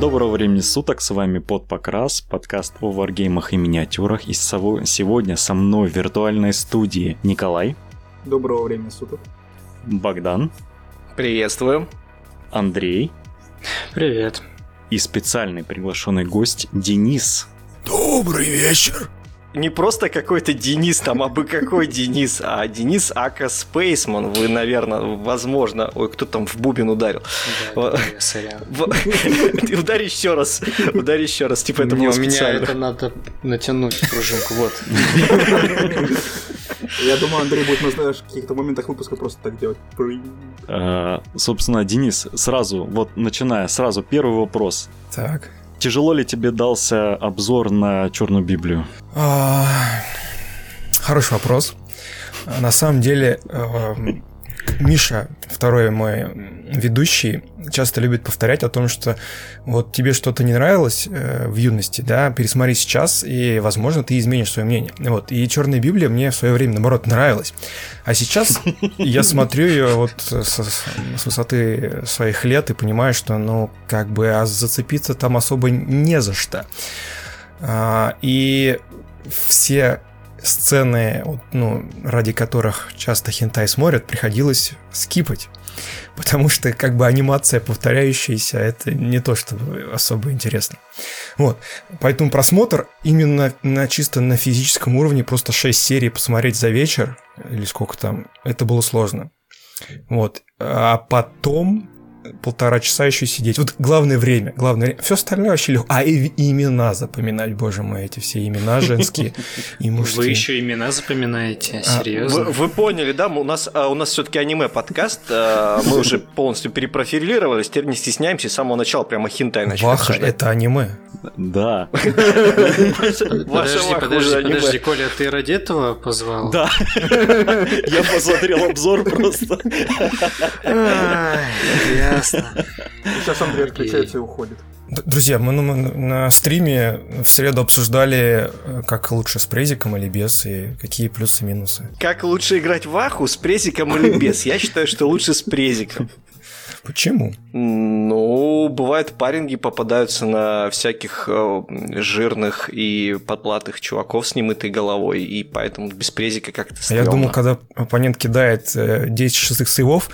Доброго времени суток, с вами Под Покрас, подкаст о варгеймах и миниатюрах. И сегодня со мной в виртуальной студии Николай. Доброго времени суток. Богдан. Приветствую. Андрей. Привет. И специальный приглашенный гость Денис. Добрый вечер не просто какой-то Денис, там, а бы какой Денис, а Денис Ака Спейсман. Вы, наверное, возможно... Ой, кто там в бубен ударил? Да, Ударь еще раз. Ударь еще раз. Типа это было У меня это надо натянуть пружинку. Вот. Я думаю, Андрей будет на знаешь, каких-то моментах выпуска просто так делать. А, собственно, Денис, сразу, вот начиная, сразу первый вопрос. Так. Тяжело ли тебе дался обзор на Черную Библию? А, хороший вопрос. На самом деле, э, Миша, второй мой ведущий, часто любит повторять о том, что вот тебе что-то не нравилось э, в юности, да, пересмотри сейчас, и, возможно, ты изменишь свое мнение. Вот. И Черная Библия мне в свое время, наоборот, нравилась. А сейчас я смотрю ее вот с, высоты своих лет и понимаю, что, ну, как бы, а зацепиться там особо не за что. А, и все сцены, ну, ради которых часто хентай смотрят, приходилось скипать. Потому что как бы анимация повторяющаяся, это не то, что особо интересно. Вот. Поэтому просмотр именно на чисто на физическом уровне, просто 6 серий посмотреть за вечер, или сколько там, это было сложно. Вот. А потом полтора часа еще сидеть. Вот главное время, главное время. Все остальное вообще легко. А и, имена запоминать, боже мой, эти все имена женские и мужские. Вы еще имена запоминаете? А, Серьезно? Вы, вы поняли, да? У нас, а, у нас все-таки аниме-подкаст. А, мы уже полностью перепрофилировались, теперь не стесняемся, с самого начала прямо хинтай начали. Ваха, это аниме. Да. Подожди, подожди, подожди, Коля, ты ради этого позвал? Да. Я посмотрел обзор просто. Сейчас Андрей отключается и уходит. Друзья, мы на стриме в среду обсуждали, э, как лучше с презиком или без, и какие плюсы и минусы. Как лучше играть в Аху, с презиком или без? Я считаю, что лучше с презиком. Почему? Ну, бывает, паринги попадаются на всяких э, жирных и подплатых чуваков с немытой головой, и поэтому без презика как-то стрёмно. Я думал, когда оппонент кидает 10 шестых сейвов,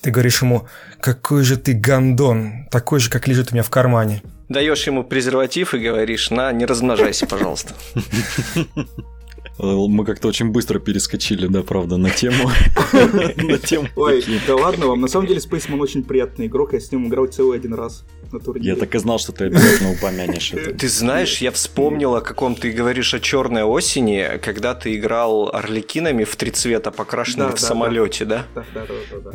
ты говоришь ему, какой же ты гандон, такой же, как лежит у меня в кармане. Даешь ему презерватив и говоришь, на, не размножайся, пожалуйста. Мы как-то очень быстро перескочили, да, правда, на тему. На тему. Ой, да ладно вам. На самом деле Spaceman очень приятный игрок. Я с ним играл целый один раз на турнире. Я так и знал, что ты обязательно упомянешь это. Ты знаешь, я вспомнил, о каком ты говоришь о черной осени, когда ты играл орликинами в три цвета, покрашенными в самолете, да? Да, да, да.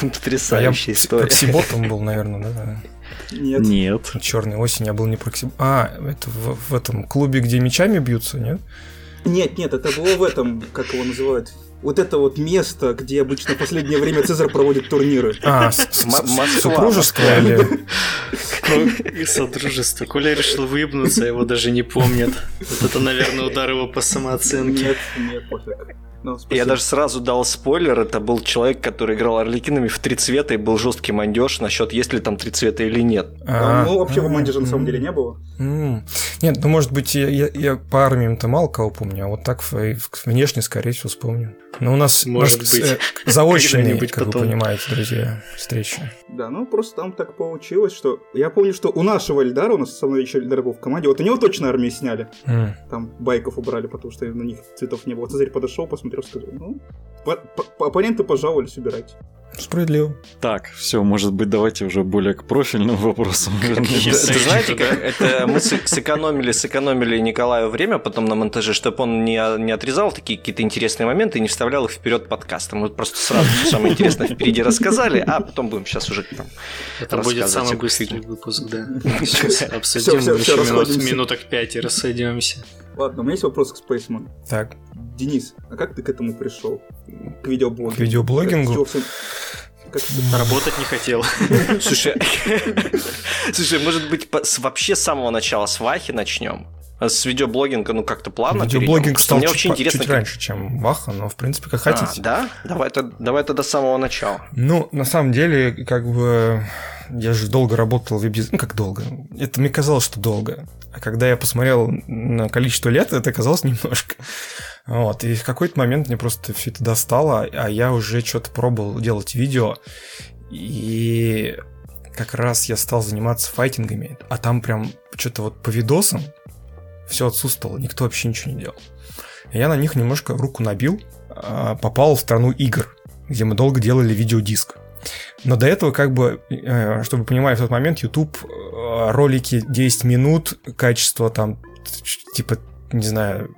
Потрясающая история. Проксиботом был, наверное, да? Нет. Нет. Черная осень, я был не проксиб... А, это в, в этом клубе, где мечами бьются, нет? Нет, нет, это было в этом, как его называют, вот это вот место, где обычно в последнее время Цезарь проводит турниры. А, супружеское или... И содружество. Коля решил выебнуться, его даже не помнят. Вот это, наверное, удар его по самооценке. Нет, нет, пофиг. Ну, я даже сразу дал спойлер. Это был человек, который играл Орликинами в три цвета и был жесткий мандеж насчет, есть ли там три цвета или нет. А, ну, вообще в мандеже на самом деле не было. Нет, ну, может быть, я по армиям-то мало кого помню, а вот так внешне, скорее всего, вспомню. Но у нас, может быть, э, заочные, как вы понимаете, друзья, встречи. Да, ну просто там так получилось, что... Я помню, что у нашего Эльдара, у нас со мной еще Эльдар был в команде, вот у него точно армию сняли. Там байков убрали, потому что на них цветов не было. Цезарь подошел, посмотрел, посмотрел, сказал, ну, оппоненты пожаловались, убирать. Справедливо. Так, все, может быть, давайте уже более к профильным вопросам. Знаете, как это мы сэкономили, сэкономили Николаю время потом на монтаже, чтобы он не, не отрезал такие какие-то интересные моменты и не вставлял их вперед подкаста. Мы просто сразу самое интересное впереди рассказали, а потом будем сейчас уже там Это будет самый быстрый выпуск, да. Сейчас обсудим еще минуток пять и рассойдемся. Ладно, у меня есть вопрос к Spaceman. Так. Денис, а как ты к этому пришел? К видеоблогингу? К видеоблогингу? Как. Работать не хотел. Слушай, слушай, может быть, вообще с самого начала с Вахи начнем? С видеоблогинга, ну, как-то плавно Видеоблогинг стал мне чуть, очень интересно, чуть как... раньше, чем Ваха, но, в принципе, как а, хотите. да? Давай это, давай это до самого начала. Ну, на самом деле, как бы я же долго работал в веб Ну, как долго? Это мне казалось, что долго. А когда я посмотрел на количество лет, это казалось немножко. Вот, и в какой-то момент мне просто все это достало, а я уже что-то пробовал делать видео, и как раз я стал заниматься файтингами, а там прям что-то вот по видосам все отсутствовало, никто вообще ничего не делал. Я на них немножко руку набил, а, попал в страну игр, где мы долго делали видеодиск. Но до этого, как бы, э, чтобы понимать, в тот момент YouTube э, ролики 10 минут, качество там, типа, не знаю,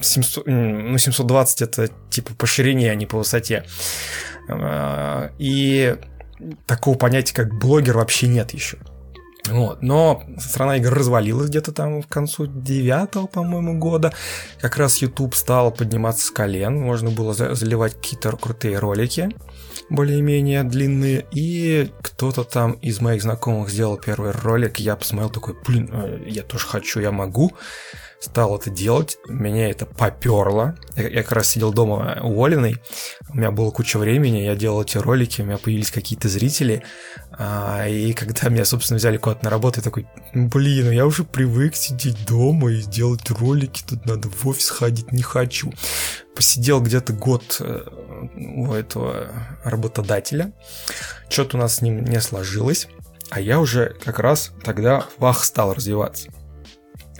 700, ну, 720 это типа по ширине, а не по высоте. Э, и такого понятия, как блогер, вообще нет еще. Вот. Но страна игр развалилась где-то там в концу девятого, по-моему, года. Как раз YouTube стал подниматься с колен. Можно было заливать какие-то крутые ролики, более-менее длинные. И кто-то там из моих знакомых сделал первый ролик. Я посмотрел такой, блин, э, я тоже хочу, я могу стал это делать, меня это поперло. Я, я как раз сидел дома уволенный, у меня было куча времени, я делал эти ролики, у меня появились какие-то зрители, а, и когда меня, собственно, взяли куда-то на работу, я такой, блин, ну я уже привык сидеть дома и делать ролики, тут надо в офис ходить, не хочу. Посидел где-то год э, у этого работодателя, что-то у нас с ним не сложилось, а я уже как раз тогда вах стал развиваться.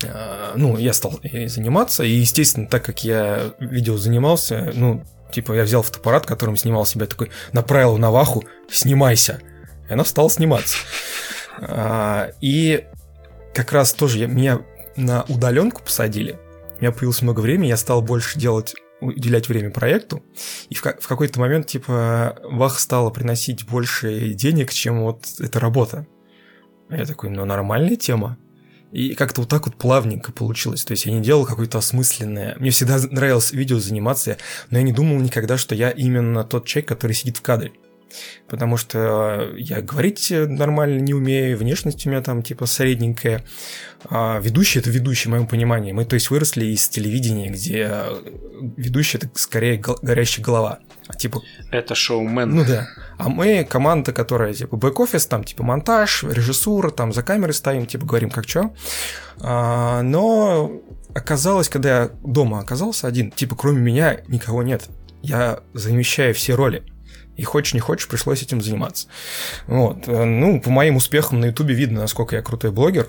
Э, ну, я стал заниматься, и, естественно, так как я видео занимался, ну, типа, я взял фотоаппарат, которым снимал себя, такой, направил на ваху, снимайся. И она стала сниматься. А, и как раз тоже я, меня на удаленку посадили, у меня появилось много времени, я стал больше делать уделять время проекту, и в, в какой-то момент, типа, Вах стала приносить больше денег, чем вот эта работа. Я такой, ну, нормальная тема. И как-то вот так вот плавненько получилось. То есть я не делал какое-то осмысленное... Мне всегда нравилось видео заниматься, но я не думал никогда, что я именно тот человек, который сидит в кадре потому что я говорить нормально не умею, внешность у меня там типа средненькая. А ведущий это ведущий, в моем понимании. Мы, то есть, выросли из телевидения, где ведущий это скорее горящая голова. А типа... Это шоумен. Ну да. А мы команда, которая типа бэк-офис, там типа монтаж, режиссура, там за камерой стоим, типа говорим как что. А, но оказалось, когда я дома оказался один, типа кроме меня никого нет. Я замещаю все роли. И хочешь не хочешь, пришлось этим заниматься. Вот. Ну, по моим успехам на Ютубе видно, насколько я крутой блогер.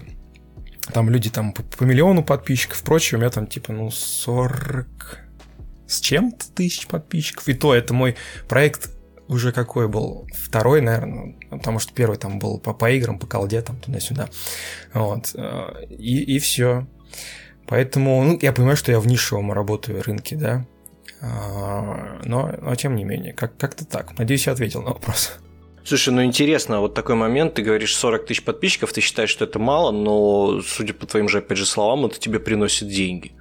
Там люди там по, миллиону подписчиков. Впрочем, у меня там типа, ну, 40 с чем-то тысяч подписчиков. И то это мой проект уже какой был? Второй, наверное, потому что первый там был по, по играм, по колде, там туда-сюда. Вот. И, и все. Поэтому, ну, я понимаю, что я в нишевом работаю рынке, да. А, но, но тем не менее, как- как-то так. Надеюсь, я ответил на вопрос. Слушай, ну интересно, вот такой момент, ты говоришь 40 тысяч подписчиков, ты считаешь, что это мало, но, судя по твоим же, опять же, словам, это тебе приносит деньги.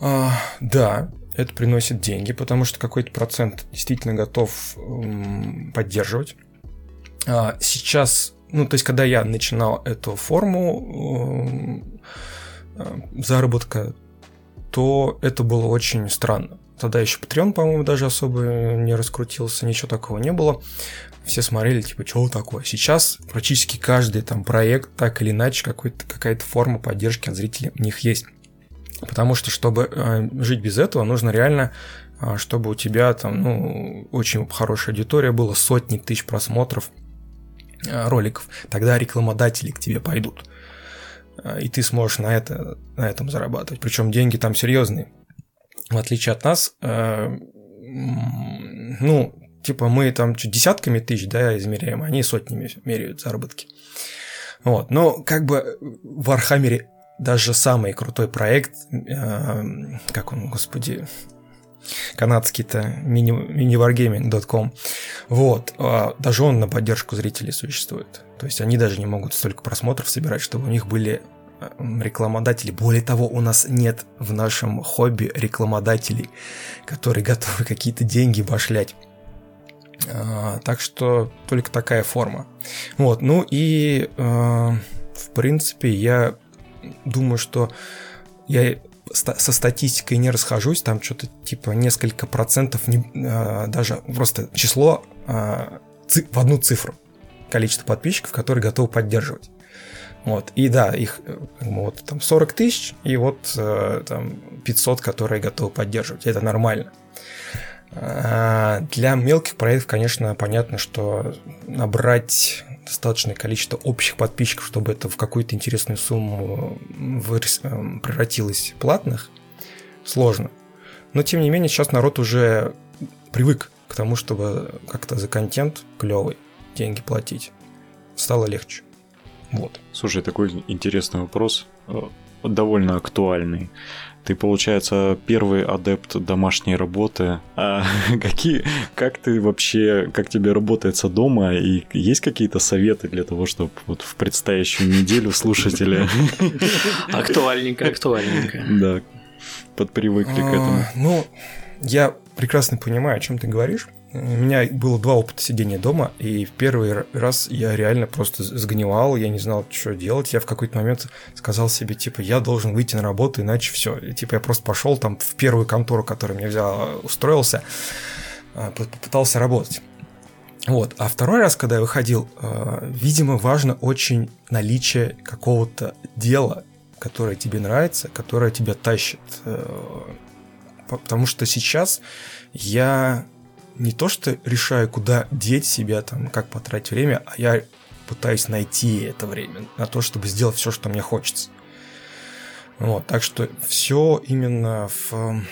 А, да, это приносит деньги, потому что какой-то процент действительно готов м, поддерживать. А, сейчас, ну, то есть, когда я начинал эту форму э, заработка, то это было очень странно. Тогда еще Patreon, по-моему, даже особо не раскрутился, ничего такого не было. Все смотрели, типа, что такое. Сейчас практически каждый там проект, так или иначе, какая-то форма поддержки от зрителей у них есть. Потому что, чтобы э, жить без этого, нужно реально, э, чтобы у тебя там, ну, очень хорошая аудитория была, сотни тысяч просмотров э, роликов. Тогда рекламодатели к тебе пойдут. Э, и ты сможешь на, это, на этом зарабатывать. Причем деньги там серьезные в отличие от нас, э, ну, типа мы там чуть десятками тысяч, да, измеряем, они сотнями меряют заработки. Вот, но как бы в Вархаммере даже самый крутой проект, э, как он, господи, канадский-то, miniwargaming.com, вот, э, даже он на поддержку зрителей существует. То есть они даже не могут столько просмотров собирать, чтобы у них были рекламодателей. Более того, у нас нет в нашем хобби рекламодателей, которые готовы какие-то деньги башлять. А, так что только такая форма. Вот, ну и а, в принципе я думаю, что я со статистикой не расхожусь, там что-то типа несколько процентов, а, даже просто число в одну цифру. количество подписчиков, которые готовы поддерживать. Вот. И да, их вот, там 40 тысяч, и вот там 500, которые готовы поддерживать. Это нормально. А, для мелких проектов, конечно, понятно, что набрать достаточное количество общих подписчиков, чтобы это в какую-то интересную сумму превратилось платных, сложно. Но, тем не менее, сейчас народ уже привык к тому, чтобы как-то за контент клевый деньги платить. Стало легче. Вот. Слушай, такой интересный вопрос, э, довольно актуальный. Ты, получается, первый адепт домашней работы. А какие, как ты вообще, как тебе работается дома? И есть какие-то советы для того, чтобы вот в предстоящую неделю слушатели... Актуальненько, актуальненько. Да, подпривыкли к этому. А, ну, я прекрасно понимаю, о чем ты говоришь. У меня было два опыта сидения дома, и в первый раз я реально просто сгнивал, я не знал, что делать. Я в какой-то момент сказал себе, типа, я должен выйти на работу, иначе все. Типа, я просто пошел там в первую контору, которая мне взяла, устроился, а, попытался работать. Вот. А второй раз, когда я выходил, а, видимо, важно очень наличие какого-то дела, которое тебе нравится, которое тебя тащит. Э, потому что сейчас я не то что решаю, куда деть себя, там, как потратить время, а я пытаюсь найти это время на то, чтобы сделать все, что мне хочется. Вот, так что все именно в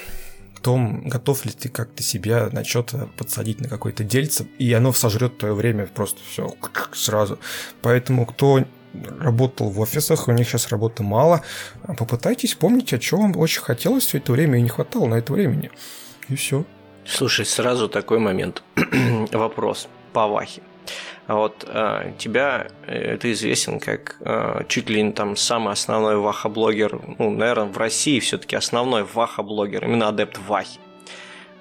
том, готов ли ты как-то себя на что-то подсадить на какое-то дельце, и оно сожрет твое время просто все сразу. Поэтому кто работал в офисах, у них сейчас работы мало, попытайтесь помнить, о чем вам очень хотелось все это время и не хватало на это времени. И все. Слушай, сразу такой момент. Вопрос по Вахе. Вот э, тебя э, ты известен как э, чуть ли не там самый основной ваха-блогер, ну, наверное, в России все-таки основной ваха-блогер, именно адепт вахи.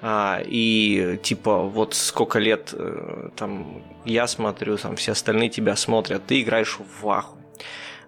А, и типа вот сколько лет э, там я смотрю, там все остальные тебя смотрят, ты играешь в ваху.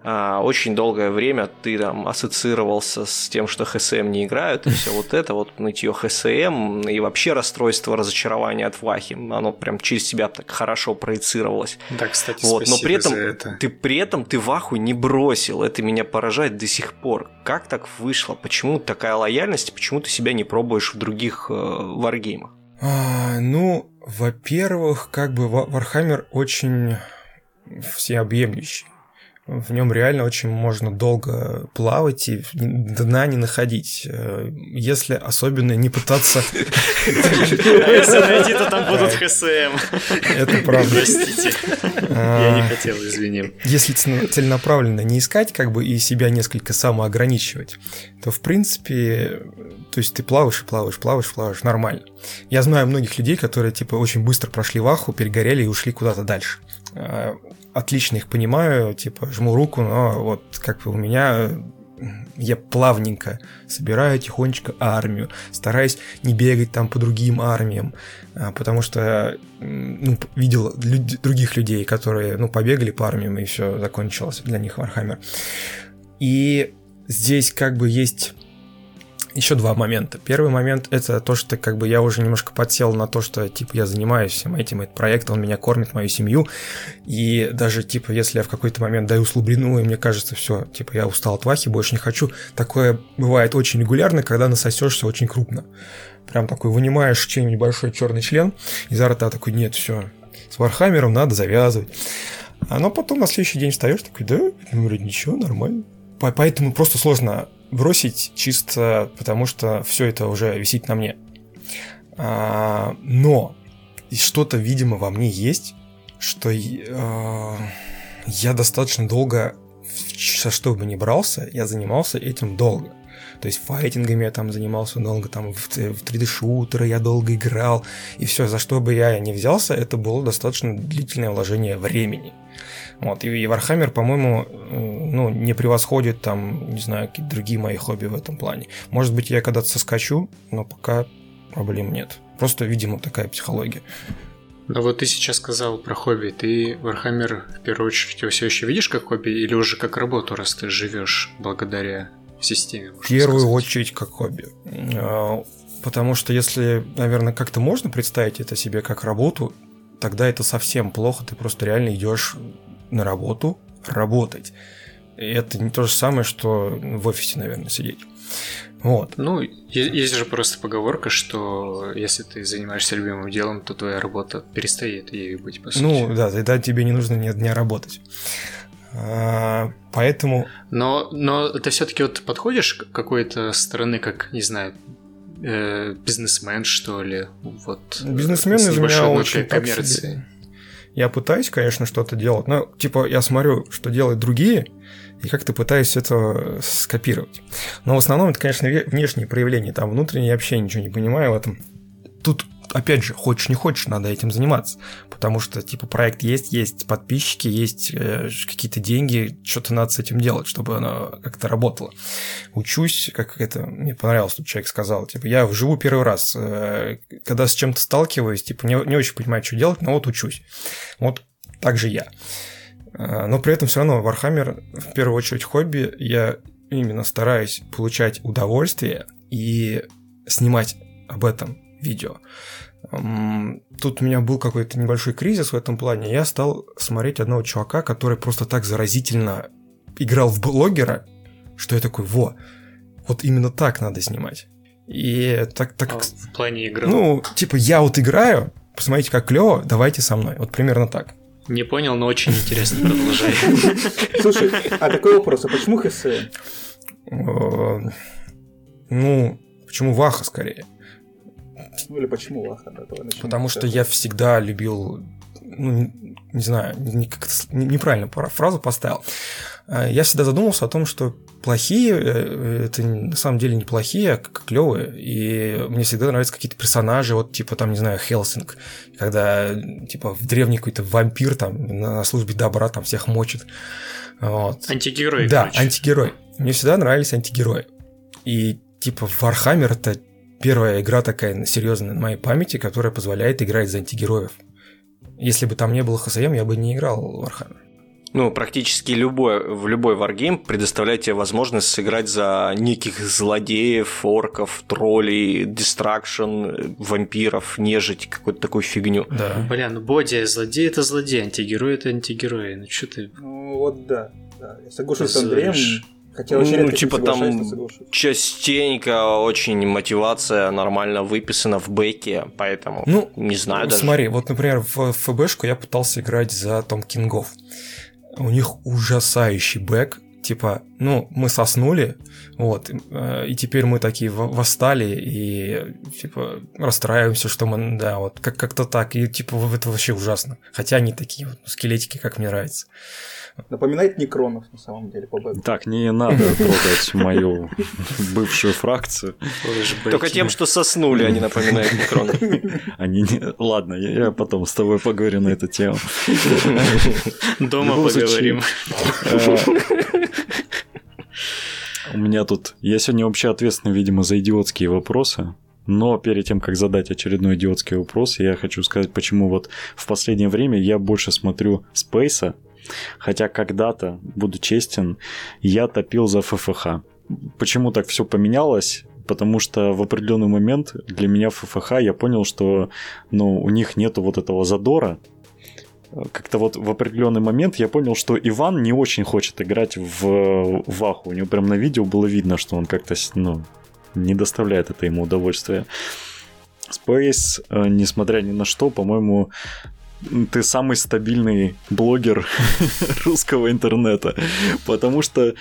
А, очень долгое время ты там ассоциировался с тем, что ХСМ не играют, и все вот это, вот нытье ХСМ, и вообще расстройство, разочарование от Вахи, оно прям через себя так хорошо проецировалось. Да, кстати, вот, но при этом это. ты при этом ты Ваху не бросил, это меня поражает до сих пор. Как так вышло? Почему такая лояльность? Почему ты себя не пробуешь в других э, варгеймах? А, ну, во-первых, как бы Вархаммер очень всеобъемлющий в нем реально очень можно долго плавать и дна не находить. Э, если особенно не пытаться... А если найти, то там будут ХСМ. Это правда. Простите. Я не хотел, извини. Если целенаправленно не искать, как бы и себя несколько самоограничивать, то в принципе, то есть ты плаваешь и плаваешь, плаваешь, плаваешь, нормально. Я знаю многих людей, которые типа очень быстро прошли ваху, перегорели и ушли куда-то дальше а, отлично их понимаю, типа, жму руку, но вот как бы у меня я плавненько собираю тихонечко армию, стараюсь не бегать там по другим армиям, а, потому что ну, видел люди, других людей, которые ну, побегали по армиям, и все закончилось для них Вархаммер. И здесь как бы есть еще два момента. Первый момент это то, что как бы я уже немножко подсел на то, что типа я занимаюсь всем этим, этот проект, он меня кормит, мою семью. И даже типа если я в какой-то момент даю слабину, и мне кажется, все, типа я устал от вахи, больше не хочу. Такое бывает очень регулярно, когда насосешься очень крупно. Прям такой вынимаешь чем-нибудь большой черный член изо рта такой, нет, все, с Вархаммером надо завязывать. А но потом на следующий день встаешь такой, да, ну, ничего, нормально. Поэтому просто сложно бросить чисто потому, что все это уже висит на мне. А, но что-то, видимо, во мне есть, что а, я достаточно долго, за что бы ни брался, я занимался этим долго. То есть файтингами я там занимался долго, там в 3D-шутеры я долго играл, и все, за что бы я не взялся, это было достаточно длительное вложение времени. Вот, и Warhammer, по-моему, э, ну, не превосходит там, не знаю, какие-то другие мои хобби в этом плане. Может быть, я когда-то соскочу, но пока проблем нет. Просто, видимо, такая психология. Но вот ты сейчас сказал про хобби. Ты Warhammer в первую очередь его все еще видишь как хобби или уже как работу, раз ты живешь благодаря системе? В первую сказать? очередь как хобби. А, потому что если, наверное, как-то можно представить это себе как работу, тогда это совсем плохо, ты просто реально идешь на работу работать. Это не то же самое, что в офисе, наверное, сидеть. Вот. Ну, есть же просто поговорка, что если ты занимаешься любимым делом, то твоя работа перестает ею быть, по сути. Ну, да, тогда тебе не нужно ни дня работать. А, поэтому... Но, но ты все-таки вот подходишь к какой-то стороны, как, не знаю, э, бизнесмен, что ли? Вот, Бизнесмен из меня очень коммерции. Я пытаюсь, конечно, что-то делать, но, типа, я смотрю, что делают другие, и как-то пытаюсь это скопировать. Но в основном это, конечно, внешние проявления, там внутренние я вообще ничего не понимаю в этом. Тут опять же, хочешь не хочешь, надо этим заниматься. Потому что, типа, проект есть, есть подписчики, есть э, какие-то деньги, что-то надо с этим делать, чтобы оно как-то работало. Учусь, как это, мне понравилось, тут человек сказал, типа, я вживу первый раз, э, когда с чем-то сталкиваюсь, типа, не, не очень понимаю, что делать, но вот учусь. Вот так же я. Э, но при этом все равно Warhammer, в первую очередь, хобби, я именно стараюсь получать удовольствие и снимать об этом видео. Тут у меня был какой-то небольшой кризис в этом плане. Я стал смотреть одного чувака, который просто так заразительно играл в блогера, что я такой, во, вот именно так надо снимать. И так, так а, в плане игры. Ну, типа, я вот играю, посмотрите, как клево, давайте со мной. Вот примерно так. Не понял, но очень интересно, продолжай. Слушай, а такой вопрос, а почему ХСМ? Ну, почему Ваха скорее? Ну или почему Ваха? Да, Потому что я всегда любил, ну, не знаю, не, как неправильно фразу поставил. А, я всегда задумался о том, что плохие э, это на самом деле не плохие, а клевые. И мне всегда нравятся какие-то персонажи, вот типа там, не знаю, Хелсинг, когда типа в древний какой-то вампир там на службе добра там всех мочит. Вот. Антигерой. Да, короче. антигерой. Мне всегда нравились антигерои. И типа Warhammer это первая игра такая серьезная на моей памяти, которая позволяет играть за антигероев. Если бы там не было ХСМ, я бы не играл в Warhammer. Ну, практически любой, в любой варгейм предоставляет тебе возможность сыграть за неких злодеев, орков, троллей, дистракшн, вампиров, нежить, какую-то такую фигню. Да. Бля, ну Боди, злодей это злодей, антигерой это антигерой. Ну что ты... Ну вот да. да. Я соглашусь с Андреем. Хотя очень ну, типа там частенько очень мотивация нормально выписана в бэке, поэтому ну, не знаю даже. Смотри, вот, например, в ФБшку я пытался играть за Том Кингов. У них ужасающий бэк, типа, ну, мы соснули, вот, э, и теперь мы такие восстали и, типа, расстраиваемся, что мы, да, вот, как- как-то так, и, типа, это вообще ужасно. Хотя они такие вот, скелетики, как мне нравится. Напоминает Некронов, на самом деле, по бэку. Так, не надо трогать мою бывшую фракцию. Только тем, что соснули, они напоминают Некронов. Они не... Ладно, я потом с тобой поговорю на эту тему. Дома поговорим. У меня тут... Я сегодня вообще ответственный, видимо, за идиотские вопросы. Но перед тем, как задать очередной идиотский вопрос, я хочу сказать, почему вот в последнее время я больше смотрю Спейса, Хотя когда-то, буду честен, я топил за ФФХ. Почему так все поменялось? Потому что в определенный момент для меня ФФХ я понял, что ну, у них нету вот этого задора, как-то вот в определенный момент я понял, что Иван не очень хочет играть в Ваху. У него прям на видео было видно, что он как-то ну, не доставляет это ему удовольствия. Space, э, несмотря ни на что, по-моему, ты самый стабильный блогер русского интернета. Потому что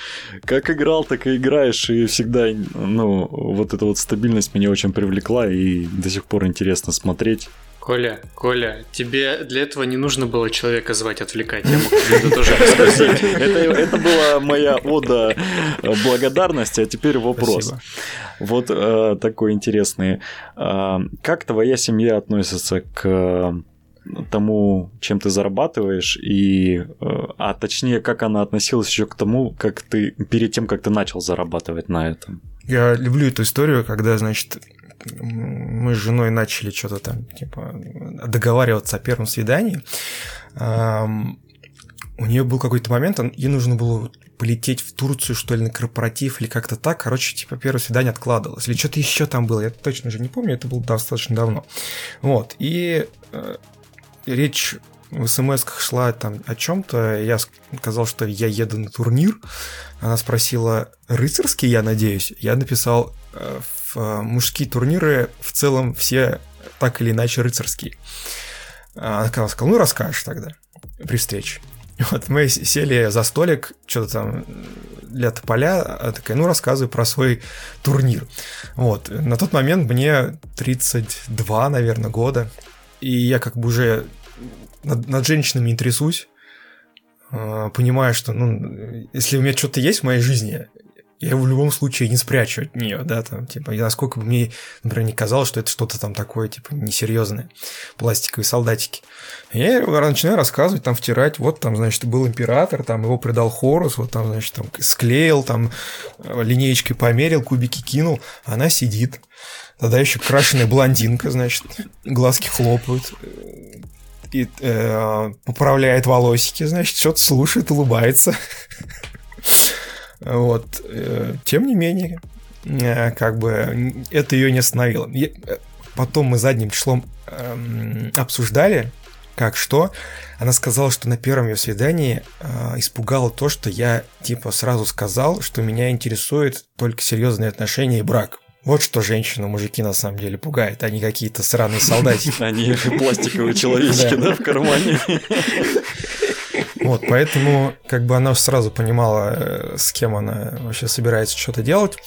как играл, так и играешь, и всегда, ну, вот эта вот стабильность меня очень привлекла, и до сих пор интересно смотреть. Коля, Коля, тебе для этого не нужно было человека звать, отвлекать. Я мог это тоже расспросить. Это, это была моя ода благодарности, а теперь вопрос. Спасибо. Вот э, такой интересный. Э, как твоя семья относится к тому, чем ты зарабатываешь, и, э, а точнее, как она относилась еще к тому, как ты перед тем, как ты начал зарабатывать на этом. Я люблю эту историю, когда, значит, мы с женой начали что-то там, типа, договариваться о первом свидании. У нее был какой-то момент, ей нужно было полететь в Турцию, что ли, на корпоратив или как-то так. Короче, типа, первое свидание откладывалось. Или что-то еще там было, я точно же не помню, это было достаточно давно. Вот, и э, речь в смс шла там о чем-то, я сказал, что я еду на турнир. Она спросила, рыцарский, я надеюсь. Я написал, э, мужские турниры в целом все так или иначе рыцарские. Она сказала, ну расскажешь тогда при встрече. Вот мы сели за столик, что-то там для тополя, а такая, ну, рассказывай про свой турнир. Вот, на тот момент мне 32, наверное, года, и я как бы уже над, над женщинами интересуюсь, а, понимаю, что, ну, если у меня что-то есть в моей жизни, я его в любом случае не спрячу от нее, да, там, типа, и насколько бы мне, например, не казалось, что это что-то там такое, типа, несерьезное, пластиковые солдатики. Я начинаю рассказывать, там, втирать, вот там, значит, был император, там, его предал Хорус, вот там, значит, там, склеил, там, линеечкой померил, кубики кинул, она сидит, тогда еще крашеная блондинка, значит, глазки хлопают, и э, поправляет волосики, значит, что-то слушает, улыбается. Вот. Э, тем не менее, э, как бы это ее не остановило. Э, потом мы задним числом эм, обсуждали, как что. Она сказала, что на первом ее свидании испугало то, что я типа сразу сказал, что меня интересует только серьезные отношения и брак. Вот что женщину мужики на самом деле пугает, а не какие-то сраные солдатики. Они пластиковые человечки, да, в кармане. Вот, поэтому как бы она сразу понимала, э, с кем она вообще собирается что-то делать.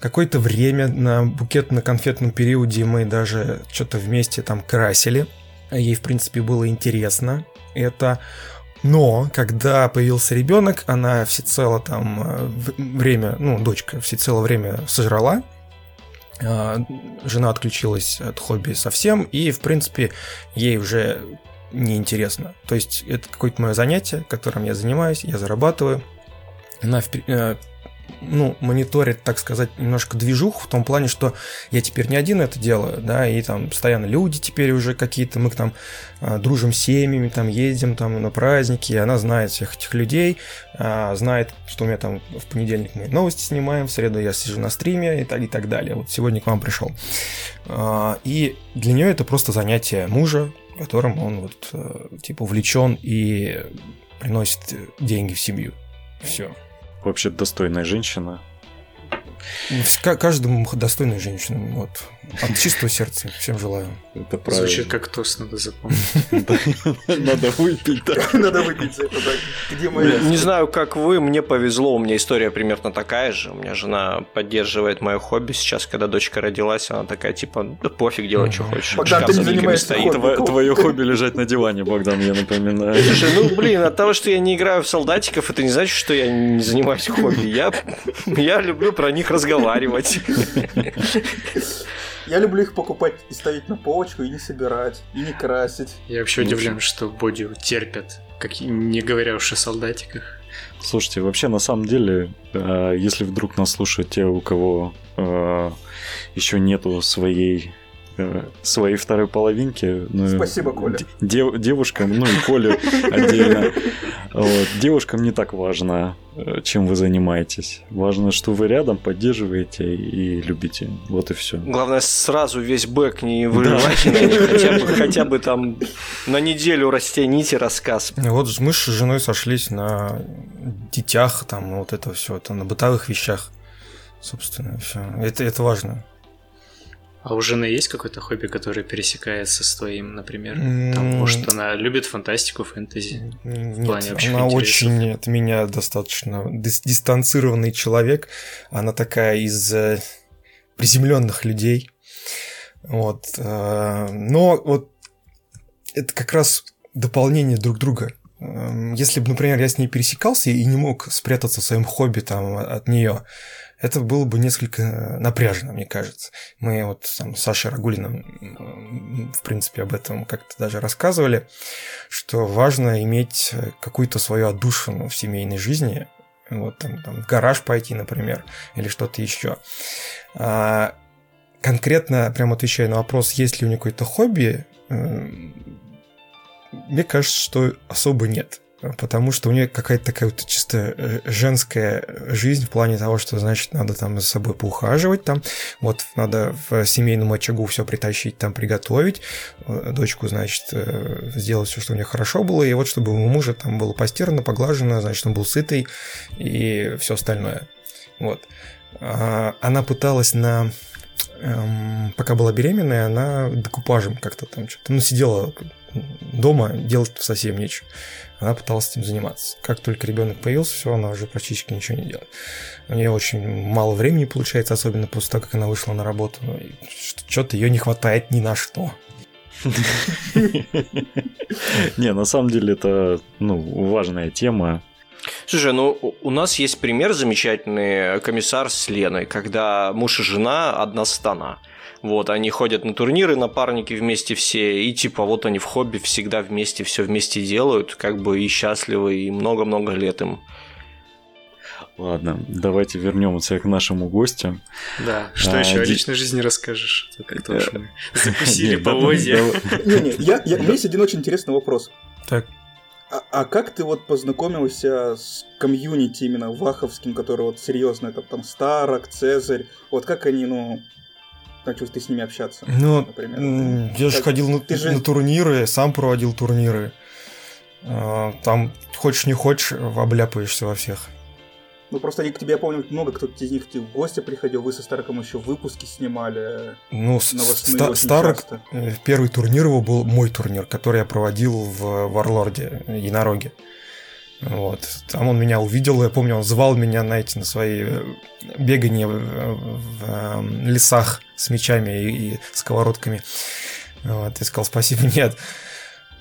Какое-то время на букетно-конфетном периоде мы даже что-то вместе там красили. Ей, в принципе, было интересно это. Но когда появился ребенок, она всецело там э, время, ну, дочка всецело время сожрала, а, жена отключилась от хобби совсем, и, в принципе, ей уже неинтересно. То есть это какое-то мое занятие, которым я занимаюсь, я зарабатываю. Она э, ну, мониторит, так сказать, немножко движух в том плане, что я теперь не один это делаю, да, и там постоянно люди теперь уже какие-то, мы там а, дружим с семьями, там ездим там на праздники, и она знает всех этих людей, а, знает, что у меня там в понедельник мы новости снимаем, в среду я сижу на стриме и так, и так далее. Вот сегодня к вам пришел. А, и для нее это просто занятие мужа, которым он вот э, типа увлечен и приносит деньги в семью. Все вообще достойная женщина. Каждому достойной женщине. Вот. От чистого сердца. Всем желаю. Это правильно. Звучит как тост, надо запомнить. Надо выпить, да. Надо выпить за это, да. Где моя? Не знаю, как вы, мне повезло, у меня история примерно такая же. У меня жена поддерживает мое хобби сейчас, когда дочка родилась, она такая, типа, да пофиг, делай, что хочешь. Богдан, ты не занимаешься хобби. Твое хобби лежать на диване, Богдан, я напоминаю. Слушай, ну, блин, от того, что я не играю в солдатиков, это не значит, что я не занимаюсь хобби. Я, я люблю про них разговаривать. Я люблю их покупать и ставить на полочку, и не собирать, и не красить. Я вообще удивлен, что боди терпят, как, не говоря уж о солдатиках. Слушайте, вообще на самом деле, э, если вдруг нас слушают те, у кого э, еще нету своей своей второй половинки. Ну, Спасибо, Коля. Дев, девушкам, ну и Коле отдельно. Вот. Девушкам не так важно, э, чем вы занимаетесь. Важно, что вы рядом поддерживаете и любите. Вот и все. Главное, сразу весь бэк не выливать, да. хотя, бы, хотя бы там на неделю растяните рассказ. Вот мы с женой сошлись на детях, там вот это все, это на бытовых вещах. Собственно, все. Это, это важно. А у жены есть какое-то хобби, которое пересекается с твоим, например? Там, может, она любит фантастику, фэнтези? Нет, в плане общих она интересов? очень от меня достаточно дистанцированный человек. Она такая из э, приземленных людей. Вот. Э, но вот это как раз дополнение друг друга. Эм, если бы, например, я с ней пересекался и не мог спрятаться в своем хобби там от нее, это было бы несколько напряжно, мне кажется. Мы вот там с Сашей Рагулиным, в принципе, об этом как-то даже рассказывали, что важно иметь какую-то свою отдушину в семейной жизни, вот там, там в гараж пойти, например, или что-то еще. А, конкретно, прям отвечая на вопрос, есть ли у нее какое-то хобби, мне кажется, что особо нет. Потому что у нее какая-то такая вот чисто э, женская жизнь в плане того, что, значит, надо там за собой поухаживать, там, вот надо в семейном очагу все притащить, там, приготовить, э, дочку, значит, э, сделать все, что у нее хорошо было, и вот чтобы у мужа там было постирано, поглажено, значит, он был сытый и все остальное. Вот. А она пыталась на эм, пока была беременная, она декупажем как-то там что-то, ну, сидела дома, делать совсем нечего. Она пыталась этим заниматься. Как только ребенок появился, все, она уже практически ничего не делает. У нее очень мало времени получается, особенно после того, как она вышла на работу. Что-то ее не хватает ни на что. Не, на самом деле это ну, важная тема. Слушай, ну у нас есть пример замечательный комиссар с Леной, когда муж и жена одна стана. Вот, они ходят на турниры, напарники вместе все, и типа вот они в хобби всегда вместе все вместе делают, как бы и счастливы, и много-много лет им. Ладно, давайте вернемся к нашему гостю. Да, что а, еще о личной жизни расскажешь? Как-то уж мы закусили поводья. Не-не, я, я, у меня есть один очень интересный вопрос. Так. А, а как ты вот познакомился с комьюнити именно ваховским, который вот серьезно, это там Старок, Цезарь, вот как они, ну, начал ты с ними общаться? Ну, например. я же ходил на, ты же... на турниры, сам проводил турниры. А, там, хочешь не хочешь, обляпаешься во всех. Ну, просто они к тебе, я помню, много кто из них в гости приходил, вы со Староком еще выпуски снимали. Ну, ста- Старок, часто. Э, первый турнир его был мой турнир, который я проводил в Варлорде, Енороге. Вот. Там он меня увидел, я помню, он звал меня на эти, на свои э, бегания в, эм, лесах с мечами и, и сковородками. Вот, я сказал, спасибо, нет.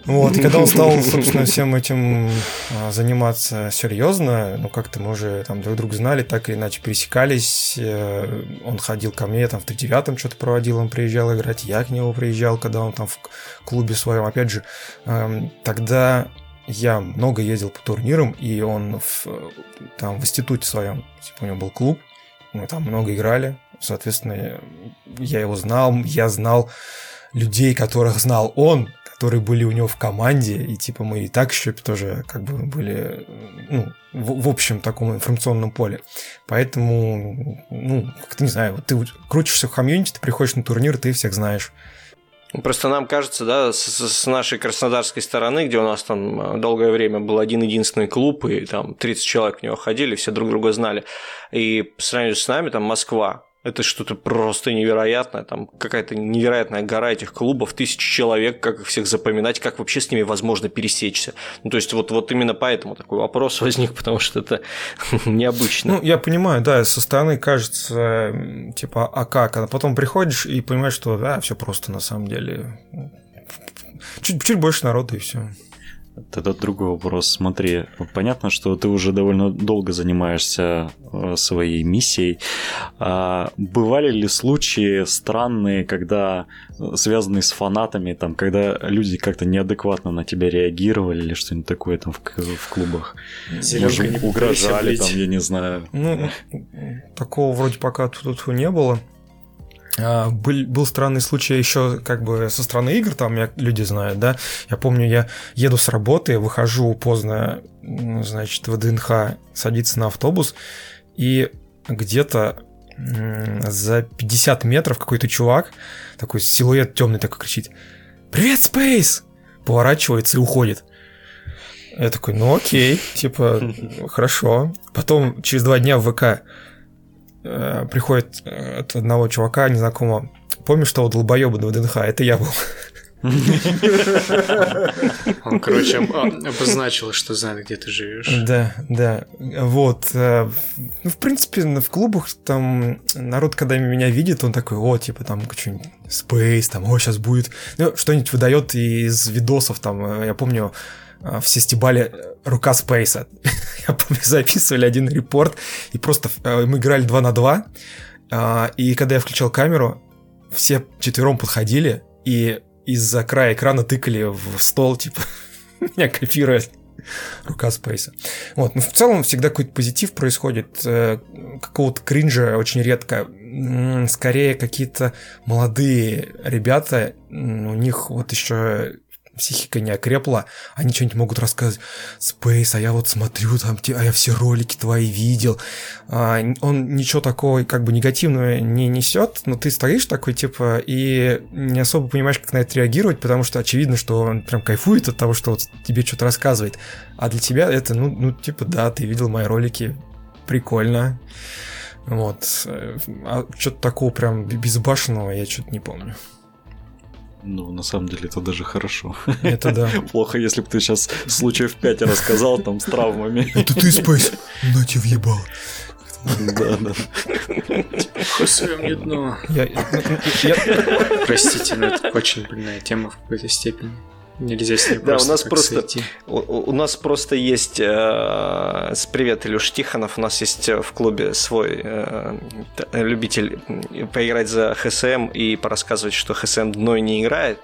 Вот, и когда он стал, собственно, всем этим а, заниматься серьезно, ну, как-то мы уже там друг друга знали, так или иначе пересекались, э, он ходил ко мне, там, в 39-м что-то проводил, он приезжал играть, я к нему приезжал, когда он там в клубе своем, опять же, эм, тогда я много ездил по турнирам, и он в, там в институте своем, типа у него был клуб, мы там много играли, соответственно, я его знал, я знал людей, которых знал он, которые были у него в команде, и типа мы и так еще тоже как бы были ну, в, в общем таком информационном поле. Поэтому, ну, как-то не знаю, ты крутишься в комьюнити, ты приходишь на турнир, ты всех знаешь. Просто нам кажется, да, с, с нашей краснодарской стороны, где у нас там э, долгое время был один единственный клуб, и там 30 человек в него ходили, все друг друга знали. И по сравнению с нами, там Москва, это что-то просто невероятное, там какая-то невероятная гора этих клубов, тысячи человек, как их всех запоминать, как вообще с ними возможно пересечься. Ну, то есть вот, вот именно поэтому такой вопрос возник, потому что это необычно. Ну, я понимаю, да, со стороны кажется, типа, а как? А потом приходишь и понимаешь, что, да, все просто на самом деле. Чуть, чуть больше народа и все. Тогда другой вопрос. Смотри, понятно, что ты уже довольно долго занимаешься э, своей миссией. А бывали ли случаи странные, когда э, связанные с фанатами, там, когда люди как-то неадекватно на тебя реагировали или что-нибудь такое там в, в клубах? Может, угрожали там, я не знаю. Ну, такого вроде пока тут не было. А, был, был странный случай еще как бы со стороны игр, там меня люди знают, да. Я помню, я еду с работы, выхожу поздно, значит, в ДНХ, садиться на автобус, и где-то за 50 метров какой-то чувак, такой силуэт темный такой кричит «Привет, Спейс!» Поворачивается и уходит. Я такой, ну окей, типа, хорошо. Потом через два дня в ВК э, приходит э, от одного чувака незнакомого. Помнишь того долбоеба на ВДНХ? Это я был. Он, короче, обозначил, что знает, где ты живешь. Да, да. Вот. Э, ну, в принципе, в клубах там народ, когда меня видит, он такой, о, типа там что-нибудь Space, там, о, сейчас будет. Ну, что-нибудь выдает из видосов, там, э, я помню, в фестивале рука Спейса. Я помню, записывали один репорт, и просто э, мы играли 2 на 2, а, и когда я включал камеру, все четвером подходили, и из-за края экрана тыкали в стол, типа, меня копирует рука Спейса. Вот, но в целом всегда какой-то позитив происходит, э, какого-то кринжа очень редко. Скорее какие-то молодые ребята, у них вот еще психика не окрепла, они что-нибудь могут рассказывать. Space, а я вот смотрю там, а я все ролики твои видел. А, он ничего такого как бы негативного не несет, но ты стоишь такой, типа, и не особо понимаешь, как на это реагировать, потому что очевидно, что он прям кайфует от того, что вот тебе что-то рассказывает. А для тебя это, ну, ну, типа, да, ты видел мои ролики, прикольно. Вот. А что-то такого прям безбашенного я что-то не помню. Ну, на самом деле, это даже хорошо. Это да. Плохо, если бы ты сейчас случаев 5 рассказал там с травмами. Это ты, Спайс? На тебе въебал. Да, да. По своем не дно. Простите, но это очень больная тема в какой-то степени. Нельзя с ней да, у нас просто у, у нас просто есть э, привет Илюш Тихонов, у нас есть в клубе свой э, любитель поиграть за ХСМ и порассказывать, что ХСМ дной не играет.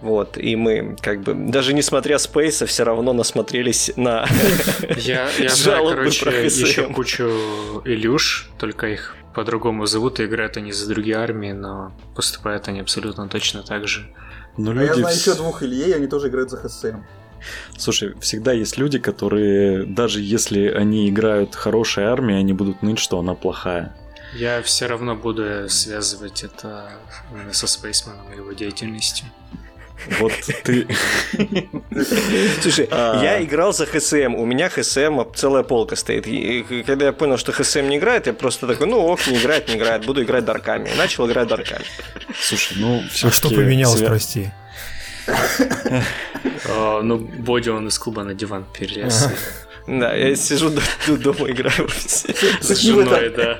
Вот, и мы, как бы, даже несмотря Спейса, все равно насмотрелись на Я, я знаю, короче, еще кучу Илюш, только их по-другому зовут, и играют они за другие армии, но поступают они абсолютно точно так же. Но а я знаю еще двух Ильей, они тоже играют за ХСМ. Слушай, всегда есть люди, которые, даже если они играют хорошей армией, они будут ныть, что она плохая. Я все равно буду связывать это со Спейсманом и его деятельностью. Вот ты... Слушай, а... я играл за ХСМ, у меня ХСМ целая полка стоит. И когда я понял, что ХСМ не играет, я просто такой, ну ок, не играет, не играет, буду играть дарками. И начал играть дарками. Слушай, ну все А что поменялось, прости? А, ну, Боди он из клуба на диван перелез. Да, я сижу дома играю с женой, да.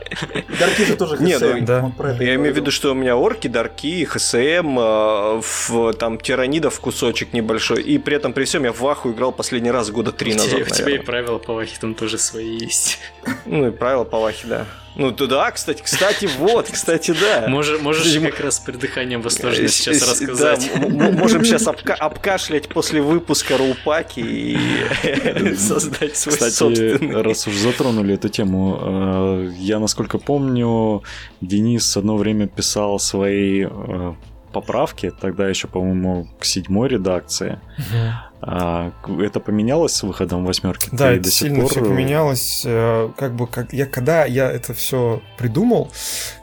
Дарки же тоже Нет, ну, да. Я имею в виду, что у меня орки, дарки, ХСМ, э, там тиранидов кусочек небольшой, и при этом при всем я в Ваху играл последний раз года три назад. У тебя и правила по Вахе там тоже свои есть. Ну и правила по Вахе, да. Ну, да, кстати, кстати, вот, кстати, да. Можешь, можешь как раз при дыханием восторженно сейчас рассказать. Да, можем сейчас обка- обкашлять после выпуска Рулпаки и создать свой Кстати, собственный. раз уж затронули эту тему, э, я, насколько помню, Денис одно время писал свои э, поправки, тогда еще, по-моему, к седьмой редакции. А, это поменялось с выходом восьмерки? Да, Ты это сильно пор... все поменялось. Э, как бы, как я, когда я это все придумал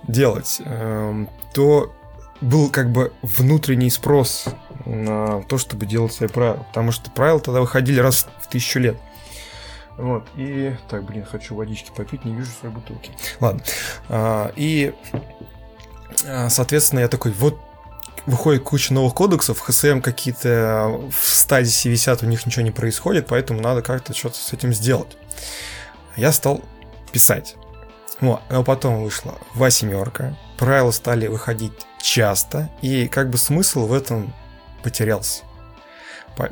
делать, эм, то был как бы внутренний спрос на то, чтобы делать свои правила. Потому что правила тогда выходили раз в тысячу лет. Вот, и... Так, блин, хочу водички попить, не вижу своей бутылки. Ладно. А, и, а, соответственно, я такой, вот выходит куча новых кодексов, ХСМ какие-то в стадисе висят, у них ничего не происходит, поэтому надо как-то что-то с этим сделать. Я стал писать. Вот, но потом вышла восьмерка, правила стали выходить часто, и как бы смысл в этом потерялся.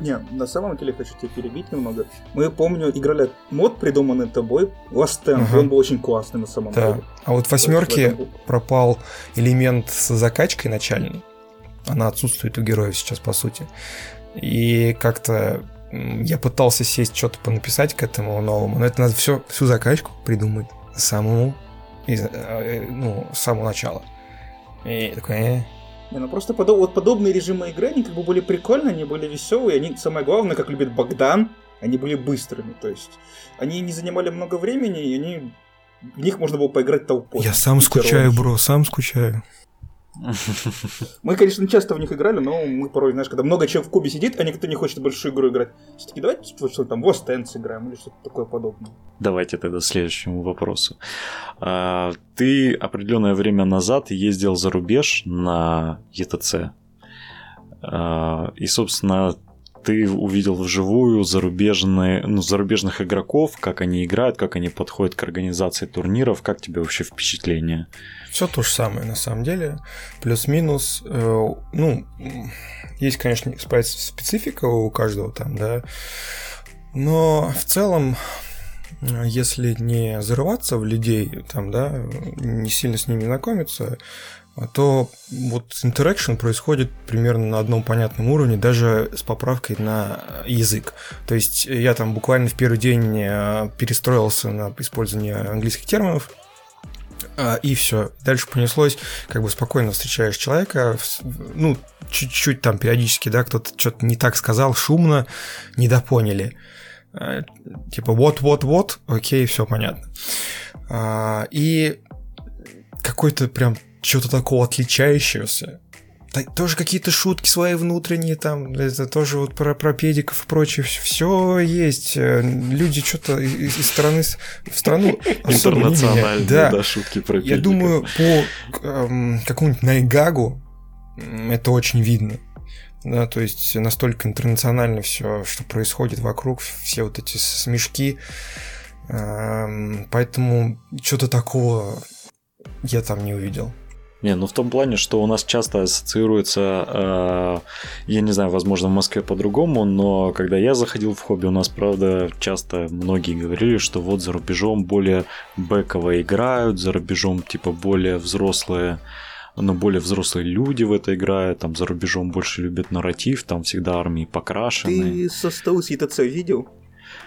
Не, на самом деле хочу тебя перебить немного. Мы, помню, играли мод, придуманный тобой, Last Stand, uh-huh. он был очень классный на самом да. деле. А вот в восьмерке пропал элемент с закачкой начальный. Она отсутствует у героев сейчас, по сути. И как-то я пытался сесть, что-то понаписать к этому новому, но это надо все, всю закачку придумать самому, из, э, ну, с самого начала. И такой, э. Не, ну просто подоб, вот подобные режимы игры, они как бы были прикольные, они были веселые, они, самое главное, как любит Богдан, они были быстрыми, то есть они не занимали много времени, и они в них можно было поиграть толпой. Я сам скучаю, бро, сам скучаю. Мы, конечно, не часто в них играли, но мы порой, знаешь, когда много человек в кубе сидит, а никто не хочет большую игру играть, все-таки давайте что-то там Lost Ends играем или что-то такое подобное. Давайте тогда следующему вопросу. А, ты определенное время назад ездил за рубеж на ЕТЦ. А, и, собственно, ты увидел вживую зарубежные, ну, зарубежных игроков, как они играют, как они подходят к организации турниров, как тебе вообще впечатление? Все то же самое на самом деле, плюс-минус, э, ну, есть, конечно, специфика у каждого там, да, но в целом если не зарываться в людей, там, да, не сильно с ними знакомиться, то вот интеракшн происходит примерно на одном понятном уровне, даже с поправкой на язык. То есть я там буквально в первый день э, перестроился на использование английских терминов, А, и все. Дальше понеслось, как бы спокойно встречаешь человека, ну, чуть-чуть там периодически, да, кто-то что-то не так сказал, шумно, недопоняли. А, типа вот-вот-вот, окей, все понятно. А, и какой-то прям что-то такого отличающегося, тоже какие-то шутки свои внутренние, там, это тоже вот про, про педиков и прочее, все есть. Э, люди что-то из, из страны в страну Интернациональные, да. да, шутки про педиков. Я думаю, по эм, какому-нибудь Найгагу это очень видно. Да, то есть настолько интернационально все, что происходит вокруг, все вот эти смешки. Эм, поэтому что-то такого я там не увидел. Не, ну в том плане, что у нас часто ассоциируется, э, я не знаю, возможно, в Москве по-другому, но когда я заходил в хобби, у нас, правда, часто многие говорили, что вот за рубежом более бэково играют, за рубежом типа более взрослые но более взрослые люди в это играют, там за рубежом больше любят нарратив, там всегда армии покрашены. Ты со Стоус ЕТЦ видел?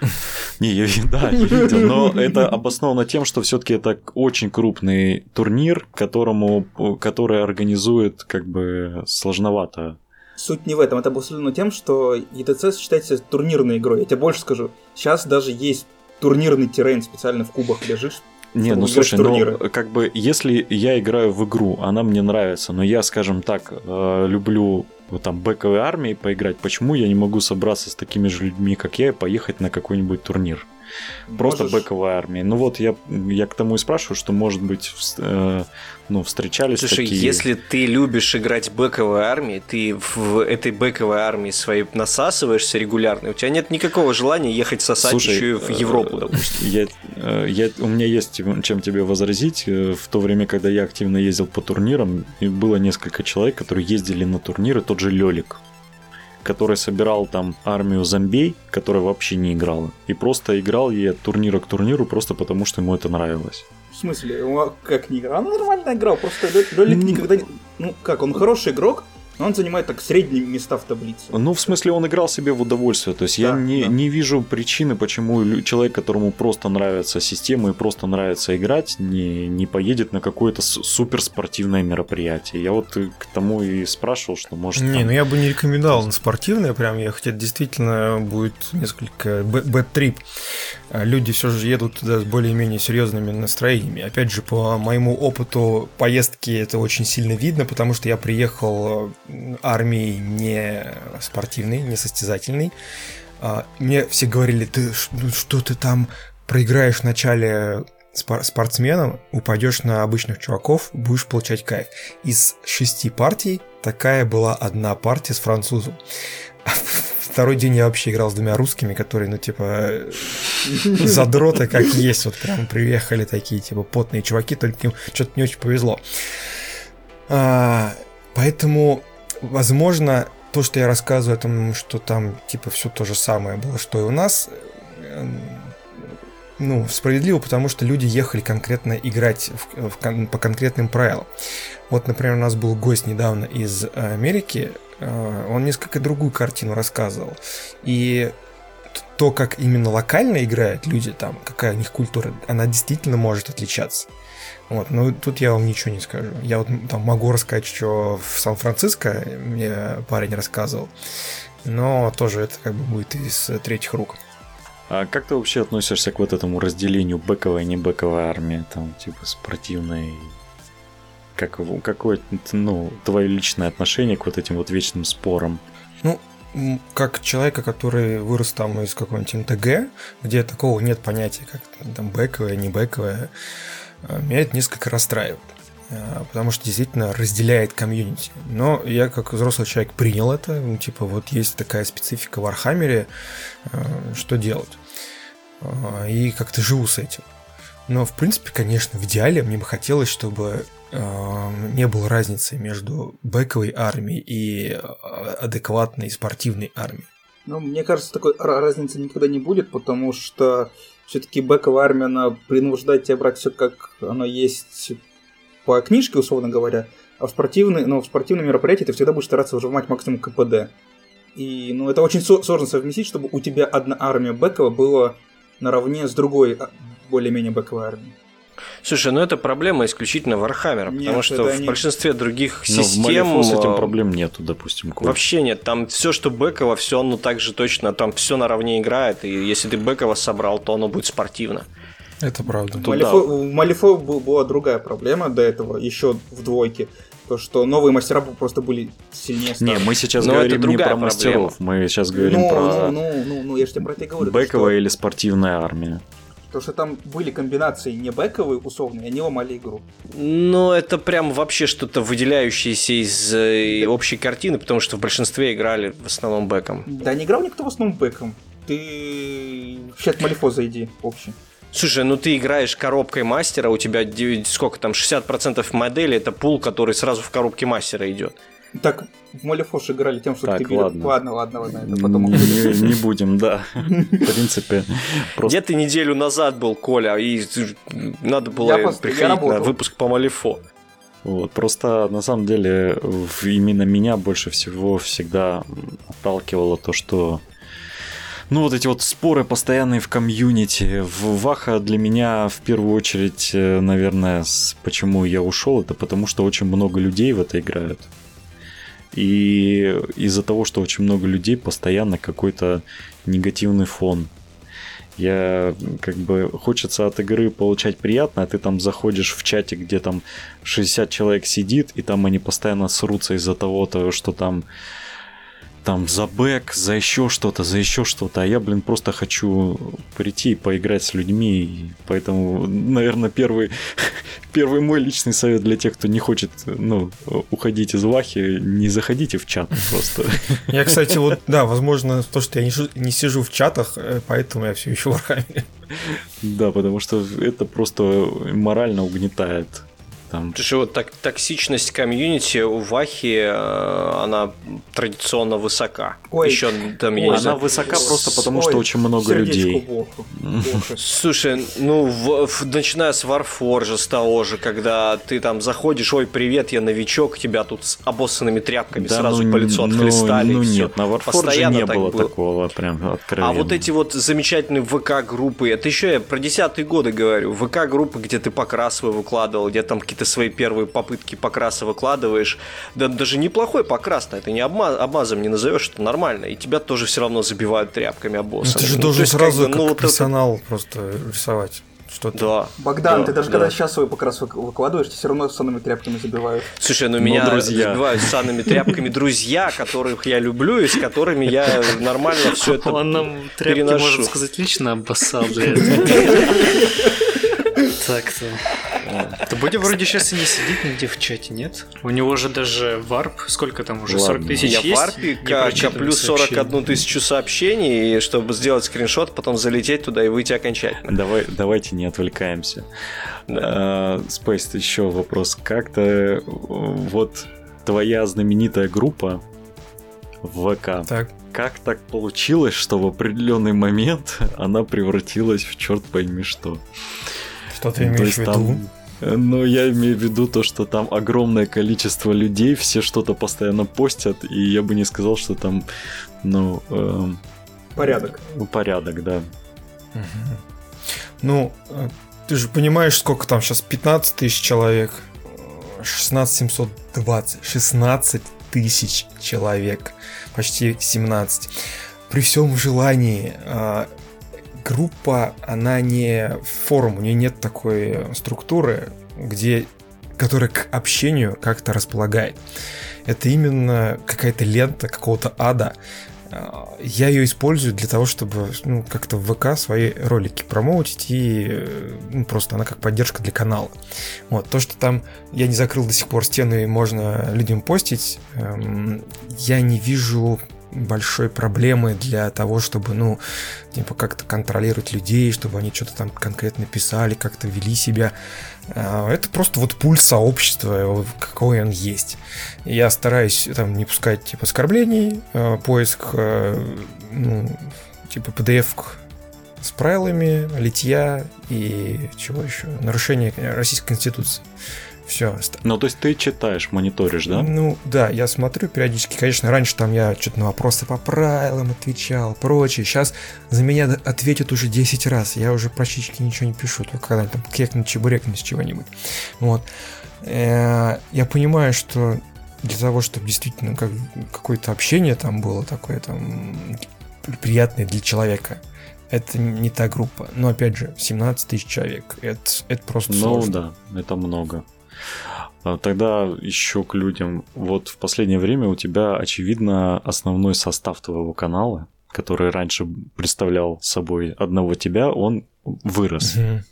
Не, я, да, я видел, но это обосновано тем, что все-таки это очень крупный турнир, которому, который организует как бы сложновато. Суть не в этом, это обусловлено тем, что ETC считается турнирной игрой. Я тебе больше скажу, сейчас даже есть турнирный террейн специально в кубах лежит, не, ну слушай, ну как бы если я играю в игру, она мне нравится, но я, скажем так, э, люблю вот там бэковой армии поиграть, почему я не могу собраться с такими же людьми, как я, и поехать на какой-нибудь турнир? Просто Можешь... бэковая армия. Ну вот я, я к тому и спрашиваю, что может быть э, ну, встречались Слушай, такие... если ты любишь играть бэковой армии, ты в этой бэковой армии своей насасываешься регулярно, у тебя нет никакого желания ехать сосать Слушай, еще и в Европу, э, допустим. Я, э, я, у меня есть чем тебе возразить. Э, в то время, когда я активно ездил по турнирам, было несколько человек, которые ездили на турниры, тот же Лёлик который собирал там армию зомбей, которая вообще не играла. И просто играл ей от турнира к турниру просто потому, что ему это нравилось. В смысле? Как не играл? Он нормально играл, просто Лёлик никогда не... Ну как, он хороший игрок, он занимает так средние места в таблице. Ну, в смысле, он играл себе в удовольствие. То есть да, я не, да. не вижу причины, почему человек, которому просто нравится система и просто нравится играть, не, не поедет на какое-то суперспортивное мероприятие. Я вот к тому и спрашивал, что может. Не, там... ну я бы не рекомендовал на спортивное прям ехать. Это действительно будет несколько бэт-трип. А люди все же едут туда с более-менее серьезными настроениями. Опять же, по моему опыту поездки это очень сильно видно, потому что я приехал армии не спортивной, не состязательной. А, мне все говорили, ты ну, что ты там проиграешь в начале спортсменом, упадешь на обычных чуваков, будешь получать кайф. Из шести партий такая была одна партия с французом. Второй день я вообще играл с двумя русскими, которые, ну, типа, задроты как есть. Вот прям приехали такие, типа, потные чуваки, только им что-то не очень повезло. А, поэтому Возможно, то, что я рассказываю о том, что там типа все то же самое было, что и у нас, эм, ну, справедливо, потому что люди ехали конкретно играть в, в, по конкретным правилам. Вот, например, у нас был гость недавно из Америки, э, он несколько другую картину рассказывал. И то, как именно локально играют люди там, какая у них культура, она действительно может отличаться. Вот, ну тут я вам ничего не скажу. Я вот там могу рассказать, что в Сан-Франциско мне парень рассказывал, но тоже это как бы будет из третьих рук. А как ты вообще относишься к вот этому разделению бэковой и не бэковой армии, там, типа, спортивной? Как, какое, ну, твое личное отношение к вот этим вот вечным спорам? Ну, как человека, который вырос там из какого-нибудь МТГ, где такого нет понятия, как там бэковая, не бэковая, Э, меня это несколько расстраивает э, потому что действительно разделяет комьюнити. Но я как взрослый человек принял это, ну, типа вот есть такая специфика в Архамере, э, что делать? И как-то живу с этим. Но, в принципе, конечно, в идеале мне бы хотелось, чтобы не было разницы между бэковой армией и адекватной спортивной армией. Ну, мне кажется, такой разницы никогда не будет, потому что все-таки бэковая армия, она принуждает тебя брать все как оно есть по книжке, условно говоря, а в спортивные, ну, в спортивном мероприятии ты всегда будешь стараться выжимать максимум КПД. И, ну, это очень сложно совместить, чтобы у тебя одна армия бэкова была наравне с другой а, более-менее бэковой. Слушай, ну это проблема исключительно Вархаммера, потому что в не... большинстве других Но систем... в с этим проблем нету, допустим. Коль. Вообще нет, там все, что бэково, все оно так же точно, там все наравне играет, и если ты бэково собрал, то оно будет спортивно. Это правда. В Малифо, да. в Малифо была другая проблема до этого, еще в двойке. То, что новые мастера просто были сильнее старых. Не, мы сейчас Но говорим не про проблема. мастеров, мы сейчас говорим ну, про... Ну, ну, ну, ну, я же тебе про это и говорю. Бэковая что... или спортивная армия. Потому что там были комбинации не бэковые условные, они ломали игру. Ну, это прям вообще что-то выделяющееся из э, общей картины, потому что в большинстве играли в основном бэком. Да не играл никто в основном бэком. Ты в чат Малифо зайди общий. Слушай, ну ты играешь коробкой мастера, у тебя сколько там, 60% модели это пул, который сразу в коробке мастера идет. Так, в Малифош играли тем, что так, ты ладно. ладно, ладно, ладно, это потом не, не, будем, да. В принципе, просто... Где ты неделю назад был, Коля, и надо было я приходить на выпуск по Малифо. Вот, просто на самом деле именно меня больше всего всегда отталкивало то, что ну, вот эти вот споры постоянные в комьюнити. В Ваха для меня в первую очередь, э, наверное, почему я ушел, это потому что очень много людей в это играют. И из-за того, что очень много людей, постоянно какой-то негативный фон. Я как бы хочется от игры получать приятно, а ты там заходишь в чатик, где там 60 человек сидит, и там они постоянно срутся из-за того, что там там за бэк, за еще что-то, за еще что-то. А я, блин, просто хочу прийти и поиграть с людьми. И поэтому, наверное, первый, первый мой личный совет для тех, кто не хочет ну, уходить из Вахи, не заходите в чат просто. Я, кстати, вот, да, возможно, то, что я не, не сижу в чатах, э, поэтому я все еще в Вархаммере. Да, потому что это просто морально угнетает. Там... Потому что вот так, токсичность комьюнити у Вахи, э, она традиционно высока. Ой, Еще там, я она знаю... высока просто потому, Ой, что очень много людей. Слушай, ну, в, в, начиная с Warforge, с того же, когда ты там заходишь, ой, привет, я новичок, тебя тут с обоссанными тряпками да, сразу ну, по лицу отхлестали. Ну, ну нет, на Warforge не было было такого прям откровенно. А вот эти вот замечательные ВК-группы, это еще я про десятые годы говорю, ВК-группы, где ты покрасывай выкладывал, где там какие-то свои первые попытки покраса выкладываешь, да даже неплохой покрас, это не обма обмазом не назовешь, это нормально, и тебя тоже все равно забивают тряпками обоссом. Ну, ты же ну, должен сразу как, ну, как профессионал это... просто рисовать. Что -то. Да. Богдан, да, ты даже да. когда сейчас свой покрас выкладываешь, ты все равно санными тряпками забивают. Слушай, ну меня друзья. забивают санными тряпками друзья, которых я люблю и с которыми я нормально все это Он нам тряпки, можно сказать, лично обоссал Так-то. То Бодя вроде сейчас и не сидит нигде в чате, нет? У него же даже варп, сколько там уже, 40 тысяч Я есть? в варпе коплю 41 тысячу сообщений, чтобы сделать скриншот, потом залететь туда и выйти окончательно. Давай, давайте не отвлекаемся. Да. Uh, еще вопрос. Как-то вот твоя знаменитая группа в ВК. Так. Как так получилось, что в определенный момент она превратилась в черт пойми что? Что ты имеешь в виду? Там, ну, я имею в виду то, что там огромное количество людей, все что-то постоянно постят, и я бы не сказал, что там, ну... Эм, порядок. Порядок, да. Угу. Ну, э, ты же понимаешь, сколько там сейчас, 15 тысяч человек, 16 720, 16 тысяч человек, почти 17. При всем желании а, группа, она не форум, у нее нет такой структуры, где, которая к общению как-то располагает. Это именно какая-то лента какого-то ада. Я ее использую для того, чтобы ну, как-то в ВК свои ролики промоутить и ну, просто она как поддержка для канала. Вот то, что там я не закрыл до сих пор стены, можно людям постить, эм, я не вижу большой проблемы для того, чтобы, ну, типа, как-то контролировать людей, чтобы они что-то там конкретно писали, как-то вели себя. А, это просто вот пульс сообщества, какой он есть. Я стараюсь там не пускать, типа, оскорблений, а, поиск, а, ну, типа, PDF с правилами, литья и чего еще, нарушение Российской Конституции. Все. Ну, то есть ты читаешь, мониторишь, да? Ну, да, я смотрю периодически. Конечно, раньше там я что-то на вопросы по правилам отвечал, прочее. Сейчас за меня ответят уже 10 раз. Я уже практически ничего не пишу, только когда там кекнуть, чебурекнуть с чего-нибудь. Вот. Э, я понимаю, что для того, чтобы действительно как, какое-то общение там было такое там приятное для человека, это не та группа. Но опять же, 17 тысяч человек. Это, это просто ну, сложно. да, это много. А тогда еще к людям. Вот в последнее время у тебя, очевидно, основной состав твоего канала, который раньше представлял собой одного тебя, он вырос. Угу.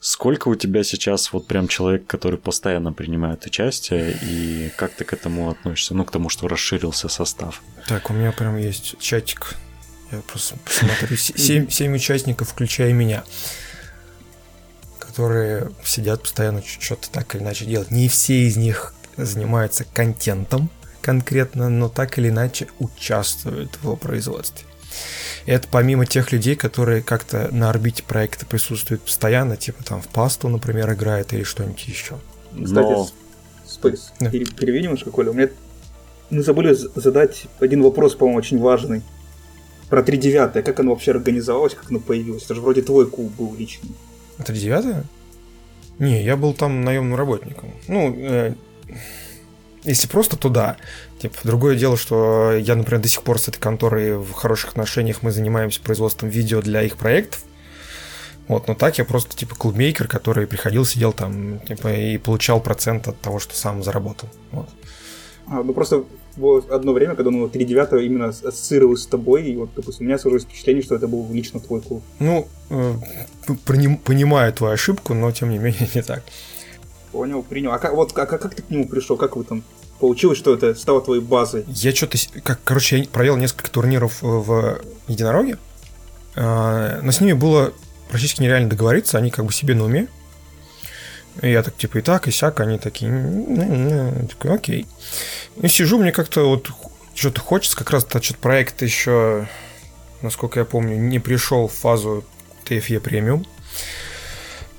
Сколько у тебя сейчас вот прям человек, который постоянно принимает участие, и как ты к этому относишься? Ну, к тому, что расширился состав. Так, у меня прям есть чатик. Я просто посмотрю. Семь участников, включая меня которые сидят постоянно что-то так или иначе делать. Не все из них занимаются контентом конкретно, но так или иначе участвуют в его производстве. И это помимо тех людей, которые как-то на орбите проекта присутствуют постоянно, типа там в пасту, например, играет или что-нибудь еще. Кстати, Но... Space, да. переведи немножко, Коля. У меня... Мы забыли задать один вопрос, по-моему, очень важный. Про 3 девятое. Как оно вообще организовалось, как оно появилось? Это же вроде твой куб был личный. Это 9 Не, я был там наемным работником. Ну, э, если просто, то да. Типа, другое дело, что я, например, до сих пор с этой конторой в хороших отношениях, мы занимаемся производством видео для их проектов. Вот, но так я просто, типа, клубмейкер, который приходил, сидел там, типа, и получал процент от того, что сам заработал. Вот. А, ну просто было одно время, когда ну, 3 девятого именно ассоциировалось с тобой, и вот, допустим, у меня сложилось впечатление, что это был лично твой клуб. Ну, э, понимаю твою ошибку, но тем не менее не так. Понял, принял. А как, вот, а, как, как ты к нему пришел? Как вы там получилось, что это стало твоей базой? Я что-то... Как, короче, я провел несколько турниров э, в Единороге, э, но с ними было практически нереально договориться, они как бы себе на уме. И я так, типа, и так, и сяк, они такие, ну, такой, окей. И сижу, мне как-то вот что-то хочется, как раз этот проект еще, насколько я помню, не пришел в фазу TFE премиум.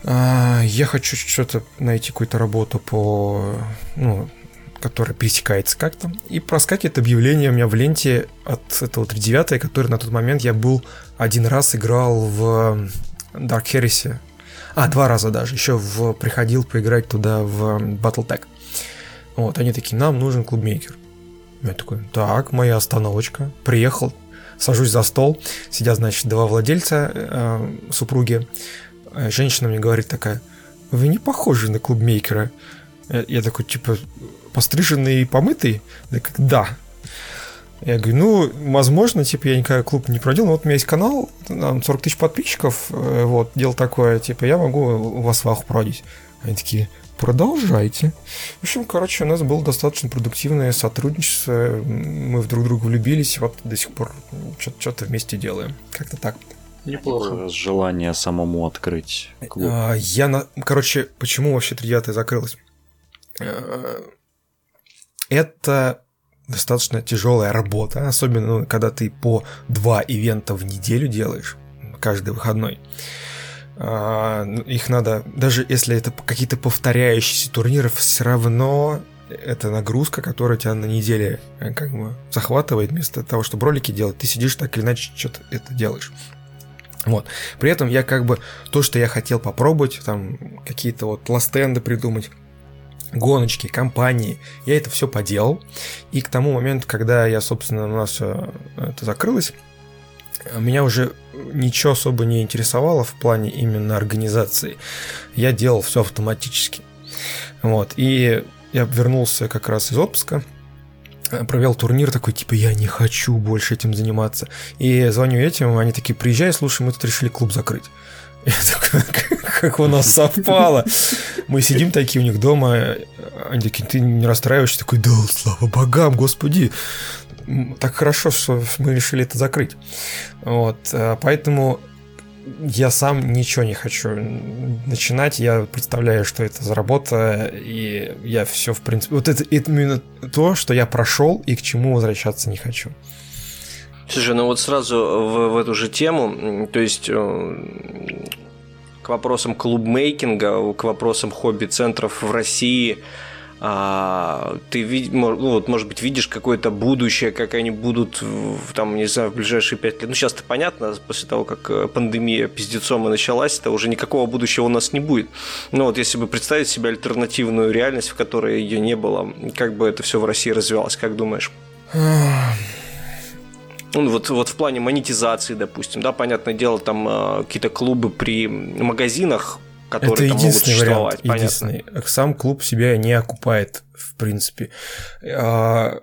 А, я хочу что-то найти какую-то работу по, ну, которая пересекается как-то. И проскакивает объявление у меня в ленте от этого 39 который на тот момент я был один раз играл в Dark Heresy а, два раза даже. Еще в, приходил поиграть туда в Battletech. Вот, они такие, нам нужен клубмейкер. Я такой, так, моя остановочка. Приехал, сажусь за стол. Сидят, значит, два владельца, э, супруги. Э, женщина мне говорит такая, вы не похожи на клубмейкера. Я, я такой, типа, постриженный и помытый? Так, да. Я говорю, ну, возможно, типа, я никогда клуб не проводил, но вот у меня есть канал, там 40 тысяч подписчиков, э, вот, дело такое, типа, я могу у вас ваху проводить. Они такие, продолжайте. В общем, короче, у нас было достаточно продуктивное сотрудничество, мы в друг друга влюбились, вот до сих пор что-то вместе делаем. Как-то так. Неплохо. Желание самому открыть клуб. А, я, на... короче, почему вообще 3 закрылось? Э, это достаточно тяжелая работа, особенно ну, когда ты по два ивента в неделю делаешь, каждый выходной. А, их надо, даже если это какие-то повторяющиеся турниры, все равно это нагрузка, которая тебя на неделе э, как бы захватывает, вместо того, чтобы ролики делать, ты сидишь так или иначе что-то это делаешь. Вот. При этом я как бы то, что я хотел попробовать, там какие-то вот ластенды придумать, гоночки, компании. Я это все поделал. И к тому моменту, когда я, собственно, у нас э, это закрылось, меня уже ничего особо не интересовало в плане именно организации. Я делал все автоматически. Вот. И я вернулся как раз из отпуска, провел турнир такой, типа, я не хочу больше этим заниматься. И звоню этим, они такие, приезжай, слушай, мы тут решили клуб закрыть. Как у нас совпало. Мы сидим такие у них дома, они такие, ты не расстраиваешься? Такой, да, слава богам, господи. Так хорошо, что мы решили это закрыть. Вот, а, поэтому я сам ничего не хочу начинать. Я представляю, что это за работа, и я все, в принципе... Вот это, это именно то, что я прошел, и к чему возвращаться не хочу. Слушай, ну вот сразу в, в эту же тему, то есть э, к вопросам клубмейкинга, к вопросам хобби-центров в России – а, ты, ну, вот, может быть, видишь какое-то будущее, как они будут, там, не знаю, в ближайшие пять лет. Ну, сейчас-то понятно, после того, как э, пандемия пиздецом и началась, то уже никакого будущего у нас не будет. Но вот если бы представить себе альтернативную реальность, в которой ее не было, как бы это все в России развивалось, как думаешь? Ну, вот, вот в плане монетизации, допустим, да, понятное дело, там э, какие-то клубы при магазинах которые это там могут существовать. Вариант, единственный. Сам клуб себя не окупает, в принципе. А,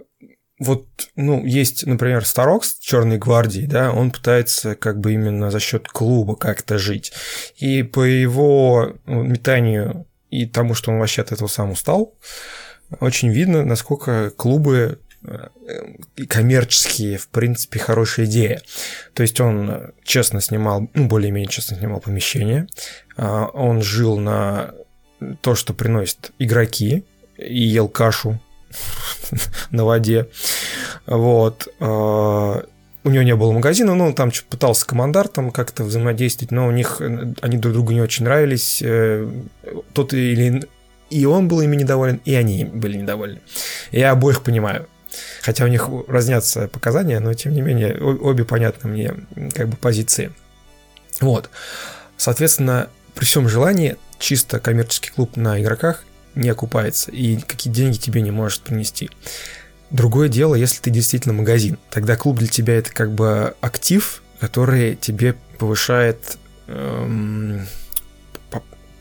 вот, ну, есть, например, Старокс Черной гвардии, да, он пытается как бы именно за счет клуба как-то жить. И по его ну, метанию и тому, что он вообще от этого сам устал, очень видно, насколько клубы Э, коммерческие, в принципе, хорошая идея. То есть он честно снимал, ну, более-менее честно снимал помещение, а, он жил на то, что приносят игроки, и ел кашу на воде. Вот. А, у него не было магазина, но он там пытался командартом как-то взаимодействовать, но у них они друг другу не очень нравились. Э, тот или и он был ими недоволен, и они были недовольны. Я обоих понимаю. Хотя у них разнятся показания, но тем не менее обе понятны мне как бы позиции. Вот. Соответственно, при всем желании чисто коммерческий клуб на игроках не окупается и какие деньги тебе не может принести. Другое дело, если ты действительно магазин, тогда клуб для тебя это как бы актив, который тебе повышает эм,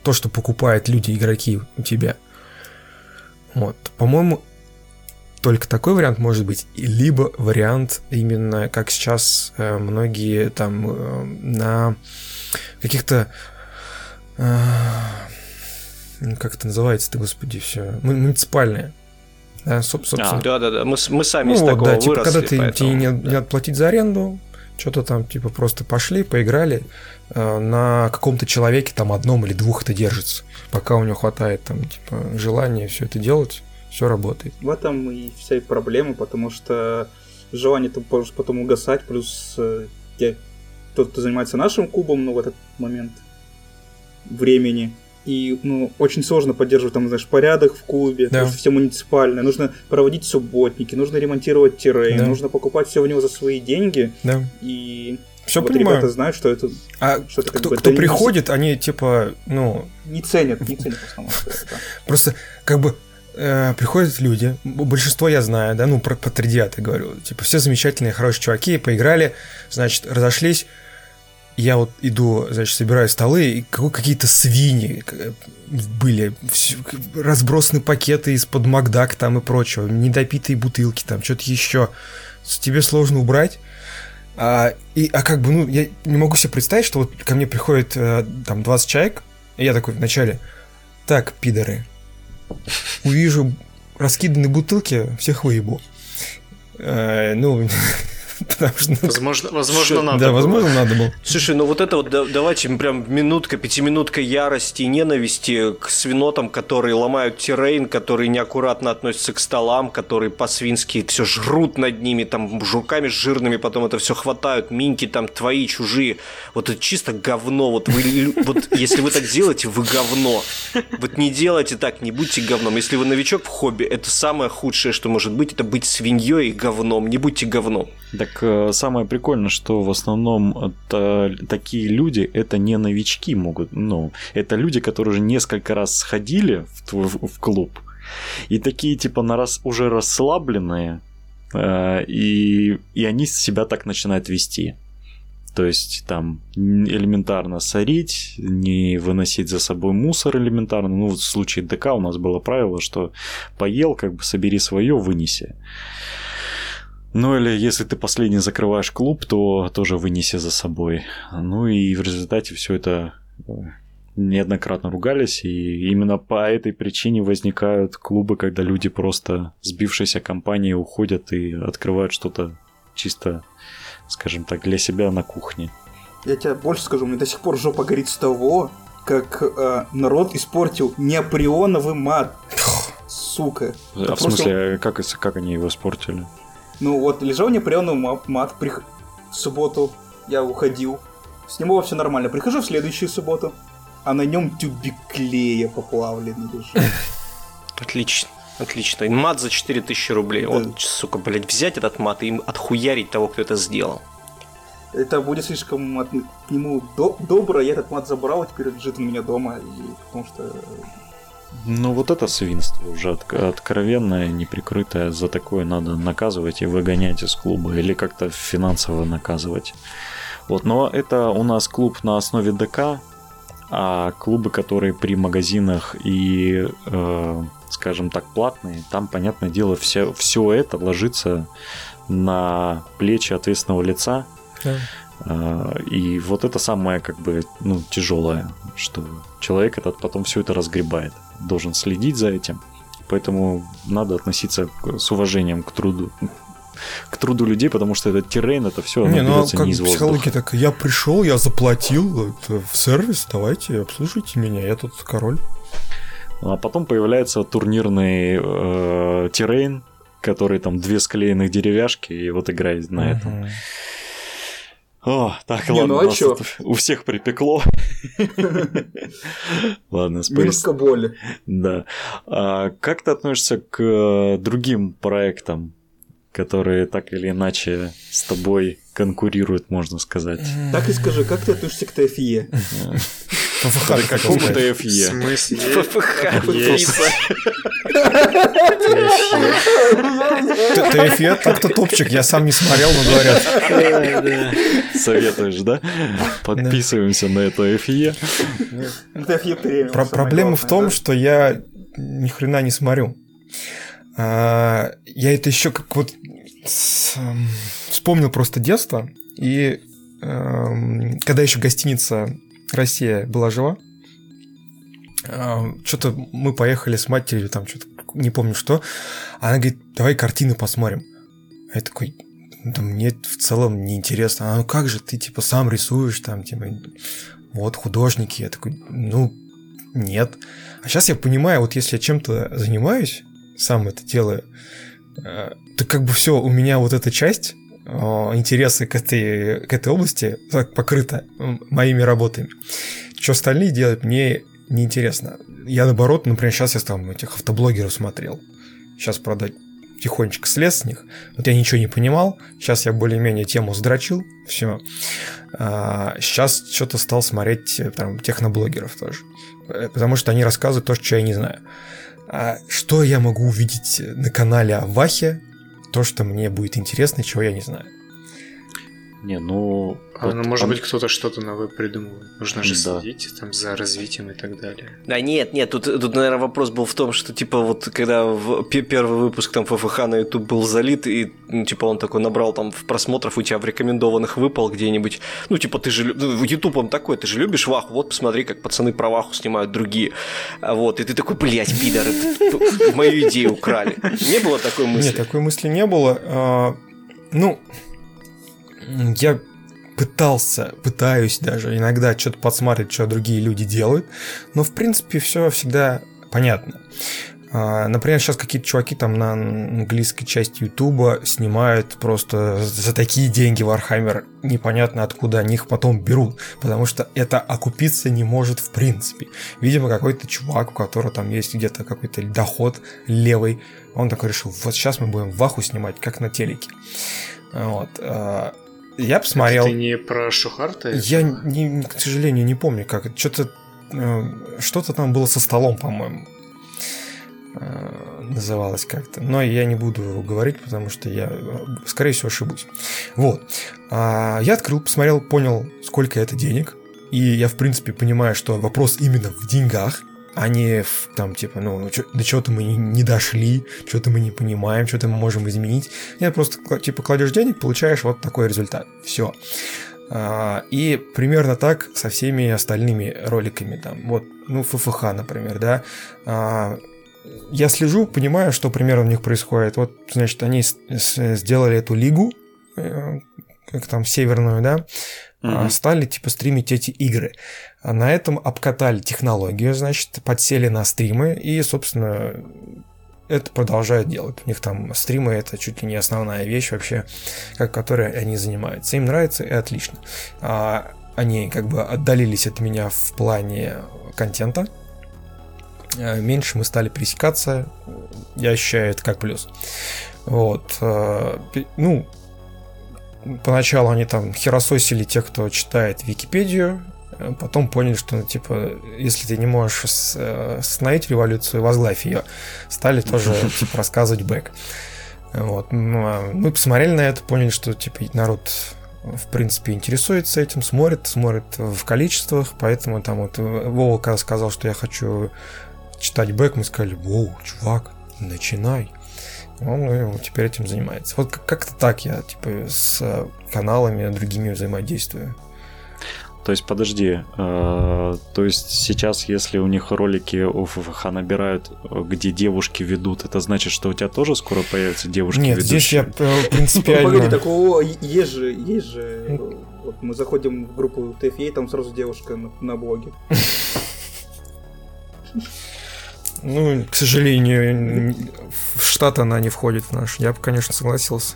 то, что покупают люди, игроки у тебя. Вот. По-моему, только такой вариант может быть, либо вариант именно, как сейчас э, многие там э, на каких-то э, как это называется-то, господи, все, муниципальные. Да, собственно. А, да, да, да. Мы, мы сами ну, из вот, такого да, типа, выросли, когда ты, поэтому, тебе не, да. не отплатить за аренду, что-то там, типа, просто пошли, поиграли, э, на каком-то человеке там одном или двух это держится, пока у него хватает там, типа, желания все это делать все работает. В этом и вся и проблема, потому что желание -то может потом угасать, плюс э, те, тот, кто занимается нашим кубом, ну, в этот момент времени, и ну, очень сложно поддерживать там, знаешь, порядок в клубе, да. потому что все муниципальное. Нужно проводить субботники, нужно ремонтировать террейн, да. нужно покупать все в него за свои деньги. Да. И все вот понимаю. ребята знают, что это... А что это, кто, бы, кто приходит, не... они типа, ну... Не ценят, не ценят в основном. Просто как бы э, приходят люди, большинство я знаю, да, ну, про, про 3 я говорю, типа, все замечательные, хорошие чуваки, поиграли, значит, разошлись, я вот иду, значит, собираю столы, и какие-то свиньи были, разбросаны пакеты из-под Макдак там и прочего, недопитые бутылки там, что-то еще. Тебе сложно убрать. А, и, а как бы, ну, я не могу себе представить, что вот ко мне приходит э, там 20 человек, и я такой вначале, так, пидоры, увижу раскиданные бутылки, всех выебу. Э, ну, Потому что... Возможно, возможно надо Да, было. возможно, надо было. Слушай, ну вот это вот давайте прям минутка, пятиминутка ярости и ненависти к свинотам, которые ломают террейн, которые неаккуратно относятся к столам, которые по-свински все жрут над ними, там жуками жирными, потом это все хватают, минки там твои, чужие. Вот это чисто говно. Вот, вы, вот если вы так делаете, вы говно. Вот не делайте так, не будьте говном. Если вы новичок в хобби, это самое худшее, что может быть, это быть свиньей и говном. Не будьте говном. Так э, самое прикольное, что в основном это, такие люди это не новички могут, ну, это люди, которые уже несколько раз сходили в, твой, в клуб, и такие типа на раз, уже расслабленные, э, и, и они себя так начинают вести. То есть там элементарно сорить, не выносить за собой мусор элементарно. Ну, в случае ДК у нас было правило, что поел, как бы собери свое, вынеси. Ну или если ты последний закрываешь клуб, то тоже вынеси за собой. Ну и в результате все это э, неоднократно ругались, и именно по этой причине возникают клубы, когда люди просто сбившиеся компании уходят и открывают что-то чисто, скажем так, для себя на кухне. Я тебе больше скажу, мне до сих пор жопа горит с того, как э, народ испортил неоприоновый мат. Сука. А Это в просто... смысле, как, как они его испортили? Ну вот, лежал непрямый мат при... в субботу, я уходил. С него все нормально. Прихожу в следующую субботу. а на нем тюбик клея поплавленный лежит. Отлично. Отлично. И мат за 4000 рублей. Да. Вот, сука, блядь, взять этот мат и отхуярить того, кто это сделал. Это будет слишком от, к нему до, добро. Я этот мат забрал, а теперь лежит у меня дома. И, потому что ну вот это свинство уже откровенное, неприкрытое. За такое надо наказывать и выгонять из клуба или как-то финансово наказывать. Вот, но это у нас клуб на основе ДК, а клубы, которые при магазинах и, э, скажем так, платные, там, понятное дело, все, все это ложится на плечи ответственного лица. Да. Э, и вот это самое, как бы, ну, тяжелое, что человек этот потом все это разгребает должен следить за этим. Поэтому надо относиться с уважением к труду к труду людей, потому что этот террейн, это все не, ну, а как не из психология, так я пришел, я заплатил в сервис, давайте обслуживайте меня, я тут король. А потом появляется турнирный э, террейн, который там две склеенных деревяшки, и вот играет на uh-huh. этом. О, так, не, ладно, ну, а чё? у всех припекло. Ладно, спасибо. боли. Да. А как ты относишься к э, другим проектам, которые так или иначе с тобой конкурируют, можно сказать? Так и скажи, как ты относишься к ТФЕ? ПФХ. Какому ТФЕ? В смысле? ПФХ. ТФЕ так-то топчик, я сам не смотрел, но говорят. Советуешь, да? Подписываемся на это ТФЕ. Проблема в том, что я ни хрена не смотрю. А, я это еще как вот вспомнил просто детство, и эм, когда еще гостиница Россия была жива. А, что-то мы поехали с матерью, там что-то не помню что. Она говорит, давай картины посмотрим. А я такой, да мне в целом неинтересно. А ну как же, ты типа сам рисуешь там, типа, вот художники. Я такой, ну, нет. А сейчас я понимаю, вот если я чем-то занимаюсь, сам это делаю, э, то как бы все, у меня вот эта часть интересы к этой, к этой области покрыто моими работами. Что остальные делают, мне неинтересно. Я наоборот, например, сейчас я там этих автоблогеров смотрел. Сейчас, правда, тихонечко слез с них. Вот я ничего не понимал. Сейчас я более-менее тему сдрочил. Все. А, сейчас что-то стал смотреть э, там, техноблогеров тоже. Э, потому что они рассказывают то, что я не знаю. А что я могу увидеть на канале Авахе, то, что мне будет интересно, чего я не знаю. Не, ну... А, вот ну, может он... быть, кто-то что-то новое придумал. Нужно же да. следить там за развитием и так далее. Да нет, нет, тут, тут, наверное, вопрос был в том, что, типа, вот когда в первый выпуск там ФФХ на YouTube был залит, и, ну, типа, он такой набрал там в просмотров, у тебя в рекомендованных выпал где-нибудь, ну, типа, ты же... Ну, YouTube он такой, ты же любишь Ваху, вот посмотри, как пацаны про Ваху снимают другие. А вот, и ты такой, блядь, пидоры, мою идею украли. Не было такой мысли? Нет, такой мысли не было. А, ну, я пытался, пытаюсь даже иногда что-то подсматривать, что другие люди делают, но в принципе все всегда понятно. А, например, сейчас какие-то чуваки там на английской части Ютуба снимают просто за такие деньги Warhammer, непонятно откуда они их потом берут, потому что это окупиться не может в принципе. Видимо, какой-то чувак, у которого там есть где-то какой-то доход левый, он такой решил, вот сейчас мы будем ваху снимать, как на телеке. Вот. Я посмотрел. Это не про Шухарта? Я, не, к сожалению, не помню, как. Что-то э, что-то там было со столом, по-моему. Э, называлось как-то. Но я не буду говорить, потому что я, скорее всего, ошибусь. Вот. А, я открыл, посмотрел, понял, сколько это денег. И я, в принципе, понимаю, что вопрос именно в деньгах а не в, там, типа, ну, чё, до чего-то мы не дошли, что-то мы не понимаем, что-то мы можем изменить. Нет, просто, типа, кладешь денег, получаешь вот такой результат. Все. А, и примерно так со всеми остальными роликами, там, вот, ну, ФФХ, например, да. А, я слежу, понимаю, что примерно у них происходит. Вот, значит, они сделали эту лигу, э, как там, северную, да, mm-hmm. стали, типа, стримить эти игры. На этом обкатали технологию, значит, подсели на стримы и, собственно, это продолжают делать. У них там стримы это чуть ли не основная вещь вообще, как которой они занимаются. Им нравится и отлично. А они как бы отдалились от меня в плане контента. Э, меньше мы стали пересекаться. Я ощущаю это как плюс. Вот. Э, ну, поначалу они там херососили тех, кто читает Википедию, потом поняли, что, типа, если ты не можешь остановить революцию, возглавь ее, стали тоже, типа, рассказывать бэк. Вот. Ну, а мы посмотрели на это, поняли, что, типа, народ в принципе, интересуется этим, смотрит, смотрит в количествах, поэтому там вот Вова когда сказал, что я хочу читать бэк, мы сказали, воу, чувак, начинай. Он ну, теперь этим занимается. Вот как-то так я, типа, с каналами другими взаимодействую. То есть, подожди, э, то есть сейчас, если у них ролики у ФФХ набирают, где девушки ведут, это значит, что у тебя тоже скоро появятся девушки Нет, ведущие? здесь я э, принципиально... Погоди, такого есть же, есть же... Вот мы заходим в группу ТФЕ, там сразу девушка на, на блоге. Ну, к сожалению, в штат она не входит в наш. Я бы, конечно, согласился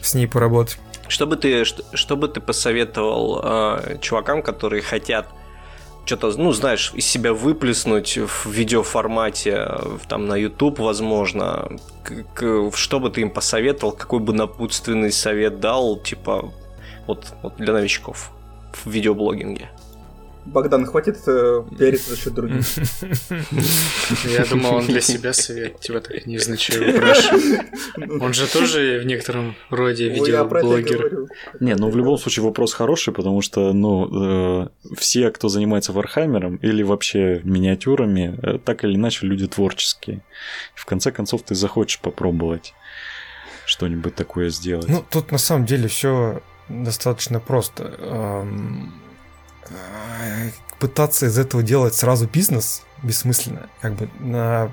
с ней поработать. Что бы ты, что, что бы ты посоветовал э, чувакам, которые хотят что-то, ну, знаешь, из себя выплеснуть в видеоформате, там, на YouTube, возможно, к, к, что бы ты им посоветовал, какой бы напутственный совет дал, типа, вот, вот для новичков в видеоблогинге? Богдан, хватит э, пиариться за счет других. Я думал, он для себя совет, типа так невзначай выпрашивает. Он же тоже в некотором роде видеоблогер. Не, ну в любом случае вопрос хороший, потому что, ну, э, все, кто занимается Вархаммером или вообще миниатюрами, э, так или иначе люди творческие. В конце концов, ты захочешь попробовать что-нибудь такое сделать. Ну, тут на самом деле все достаточно просто пытаться из этого делать сразу бизнес бессмысленно. Как бы на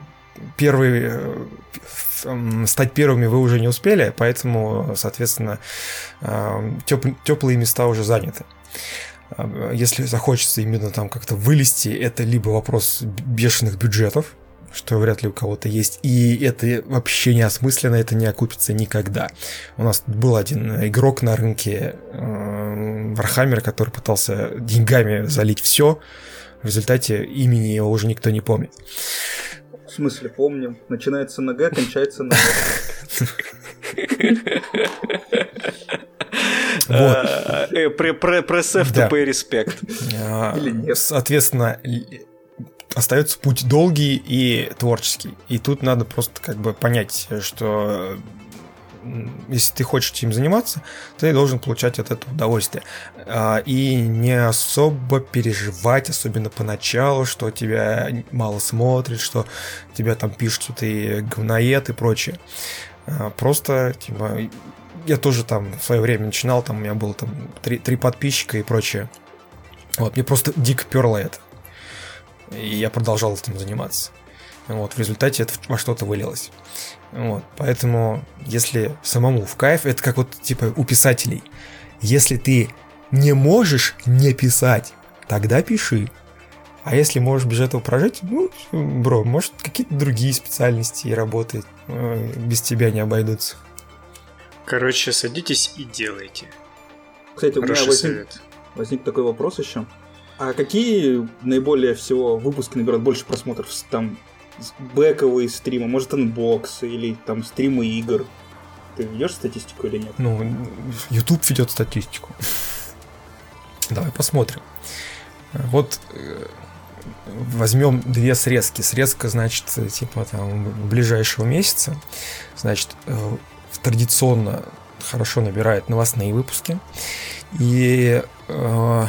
первый э, стать первыми вы уже не успели, поэтому, соответственно, э, теплые места уже заняты. А, если захочется именно там как-то вылезти, это либо вопрос бешеных бюджетов, что вряд ли у кого-то есть. И это вообще неосмысленно, это не окупится никогда. У нас был один игрок на рынке Warhammer, который пытался деньгами залить все. В результате имени его уже никто не помнит. В смысле, помним. Начинается на Г, кончается на Вот. Пресс. Или нет. Соответственно, остается путь долгий и творческий. И тут надо просто как бы понять, что если ты хочешь этим заниматься, ты должен получать от этого удовольствие. А, и не особо переживать, особенно поначалу, что тебя мало смотрят, что тебя там пишут, что ты говноед и прочее. А, просто, типа, я тоже там в свое время начинал, там у меня было там три, три подписчика и прочее. Вот, мне просто дико перло это. И я продолжал этим заниматься. Вот, в результате это во что-то вылилось. Вот, поэтому, если самому в кайф, это как вот типа у писателей. Если ты не можешь не писать, тогда пиши. А если можешь без этого прожить, ну, бро, может, какие-то другие специальности и работы э, без тебя не обойдутся. Короче, садитесь и делайте. Кстати, Хороший у меня возник, совет. возник такой вопрос еще. А какие наиболее всего выпуски набирают больше просмотров? Там бэковые стримы, может анбоксы или там стримы игр. Ты ведешь статистику или нет? Ну, YouTube ведет статистику. Давай посмотрим. Вот э, возьмем две срезки. Срезка, значит, типа там ближайшего месяца. Значит, э, традиционно хорошо набирает новостные выпуски. И э,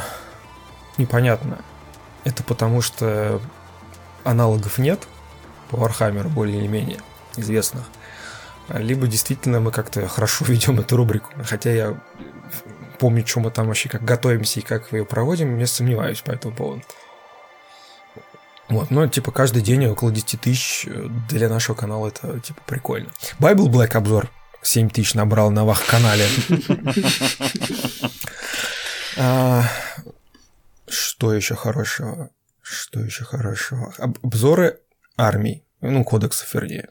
непонятно. Это потому что аналогов нет по Warhammer более или менее известных. Либо действительно мы как-то хорошо ведем эту рубрику. Хотя я помню, что мы там вообще как готовимся и как ее проводим, я сомневаюсь по этому поводу. Вот, ну, типа, каждый день около 10 тысяч для нашего канала это, типа, прикольно. Bible Black обзор 7 тысяч набрал на вах канале. А, что еще хорошего? Что еще хорошего? Обзоры армий, ну, кодексов, вернее.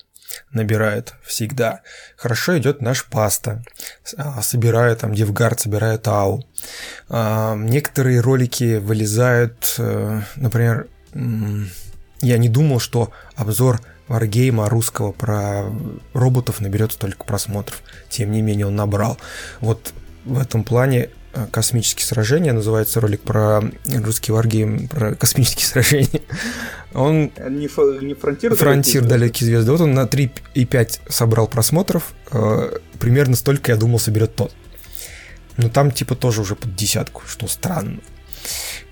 набирают всегда. Хорошо идет наш паста. А, собираю там Девгард, собираю Тау. А, некоторые ролики вылезают, э, например, я не думал, что обзор варгейма русского про роботов наберет столько просмотров. Тем не менее, он набрал. Вот в этом плане космические сражения, называется ролик про русский варгейм, про космические сражения. Он... Не, ф... не фронтир, фронтир далекие звезды. Вот он на 3,5 собрал просмотров. Э, примерно столько, я думал, соберет тот. Но там типа тоже уже под десятку, что странно.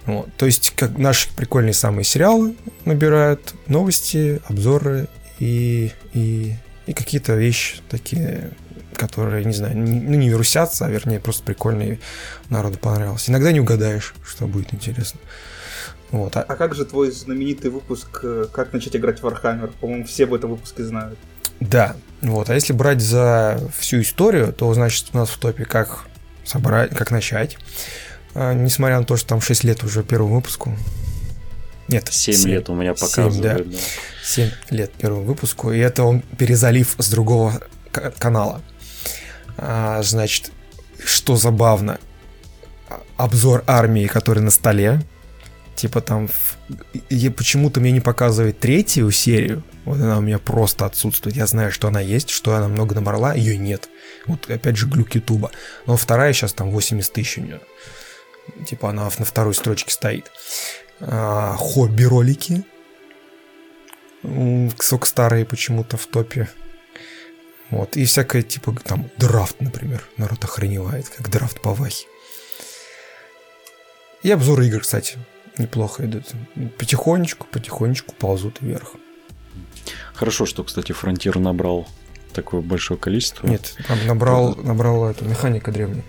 Вот. То есть, как наши прикольные самые сериалы набирают, новости, обзоры и, и, и какие-то вещи такие, которые, не знаю, не, ну не вирусятся, а вернее просто прикольные, народу понравилось. Иногда не угадаешь, что будет интересно. Вот. А, а как же твой знаменитый выпуск э, «Как начать играть в Warhammer»? По-моему, все об этом выпуске знают. Да, вот. А если брать за всю историю, то, значит, у нас в топе «Как собрать», «Как начать», а, несмотря на то, что там 6 лет уже первому выпуску. Нет, 7, 7 лет у меня показывают. 7, да. да. 7 лет первому выпуску. И это он перезалив с другого канала. А, значит, что забавно, обзор армии, который на столе, типа там, и почему-то мне не показывает третью серию, вот она у меня просто отсутствует, я знаю, что она есть, что она много набрала, ее нет. Вот опять же глюк Ютуба. Но вторая сейчас там 80 тысяч у нее. Типа она на второй строчке стоит. А, хобби-ролики. Сок старые почему-то в топе. Вот. И всякое, типа, там, драфт, например. Народ охреневает, как драфт по вахе. И обзоры игр, кстати, неплохо идут. Потихонечку, потихонечку ползут вверх. Хорошо, что, кстати, Фронтир набрал такое большое количество. Нет, там набрал, набрал эту механика древняя.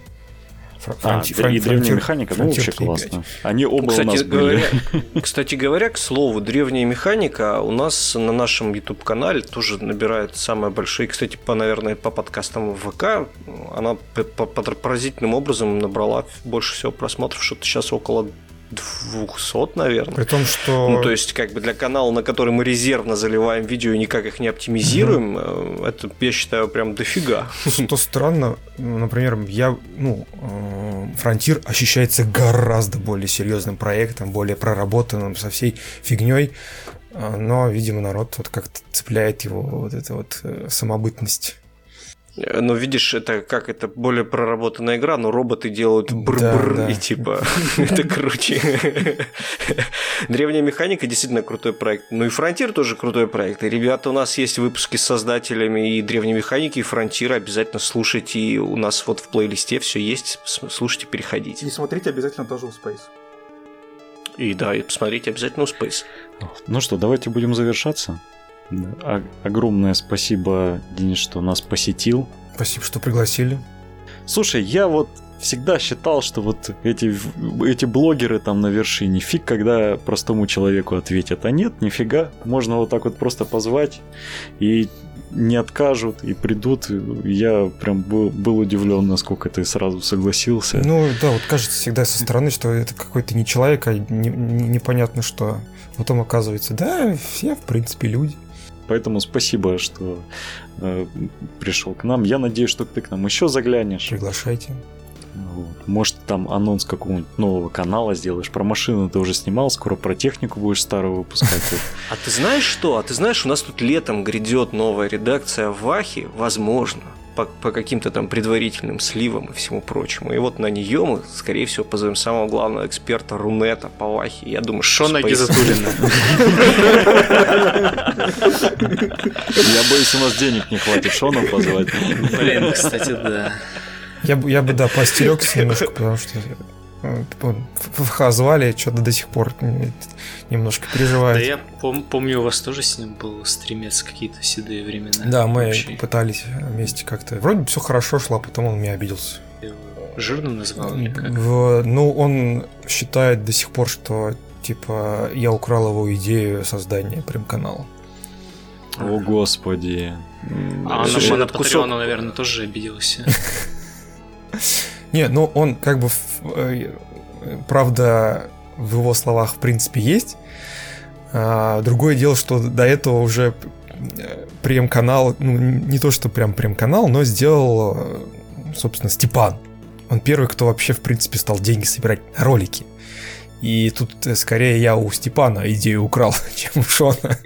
Франти, а, фран, и древняя механика, ну вообще классно. Они оба кстати, у нас говоря, были. Кстати говоря, к слову, древняя механика у нас на нашем YouTube-канале тоже набирает самые большие. Кстати, по, наверное, по подкастам в ВК она по, по поразительным образом набрала больше всего просмотров, что-то сейчас около 200, наверное. При том, что... Ну, то есть, как бы для канала, на который мы резервно заливаем видео и никак их не оптимизируем, угу. это, я считаю, прям дофига. Что странно, например, я, ну, Фронтир ощущается гораздо более серьезным проектом, более проработанным, со всей фигней, но, видимо, народ вот как-то цепляет его вот эта вот э, самобытность. Но видишь, это как это более проработанная игра, но роботы делают бр-бр да, да. и типа это круче. Древняя механика действительно крутой проект. Ну и Фронтир тоже крутой проект. И, ребята, у нас есть выпуски с создателями и древней механики, и Фронтира. Обязательно слушайте. И у нас вот в плейлисте все есть. Слушайте, переходите. И смотрите обязательно тоже у Space. И да, и посмотрите обязательно у Space. Ну что, давайте будем завершаться. Да. Огромное спасибо, Денис, что нас посетил. Спасибо, что пригласили. Слушай, я вот всегда считал, что вот эти, эти блогеры там на вершине, фиг, когда простому человеку ответят. А нет, нифига. Можно вот так вот просто позвать и не откажут и придут. Я прям был, был удивлен, насколько ты сразу согласился. Ну да, вот кажется всегда со стороны, что это какой-то не человек, а не, не, непонятно что. Потом оказывается, да, все в принципе люди. Поэтому спасибо, что э, пришел к нам. Я надеюсь, что ты к нам еще заглянешь. Приглашайте. Вот. Может, там анонс какого-нибудь нового канала сделаешь. Про машину ты уже снимал, скоро про технику будешь старую выпускать. А ты знаешь что? А ты знаешь, у нас тут летом грядет новая редакция Вахи, возможно по, по каким-то там предварительным сливам и всему прочему. И вот на нее мы, скорее всего, позовем самого главного эксперта Рунета по Вахе. Я думаю, Шона Гизатулина. Я боюсь, у нас денег не хватит Шона позвать. Блин, кстати, да. Я бы, я бы, да, поостерегся немножко, потому что ФХ звали, что-то до сих пор немножко переживает. Да я пом- помню, у вас тоже с ним был стримец какие-то седые времена. Да, мы вообще. пытались вместе как-то. Вроде все хорошо шло, а потом он меня обиделся. Жирным назвал или как? В, ну, он считает до сих пор, что типа я украл его идею создания прем-канала. О, господи. А Слушай, на Патреону, наверное, тоже обиделся. Не, ну он как бы, э, правда, в его словах в принципе есть. А, другое дело, что до этого уже прем-канал, ну, не то, что прям прем-канал, но сделал, собственно, Степан. Он первый, кто вообще, в принципе, стал деньги собирать на ролики. И тут скорее я у Степана идею украл, чем у Шона.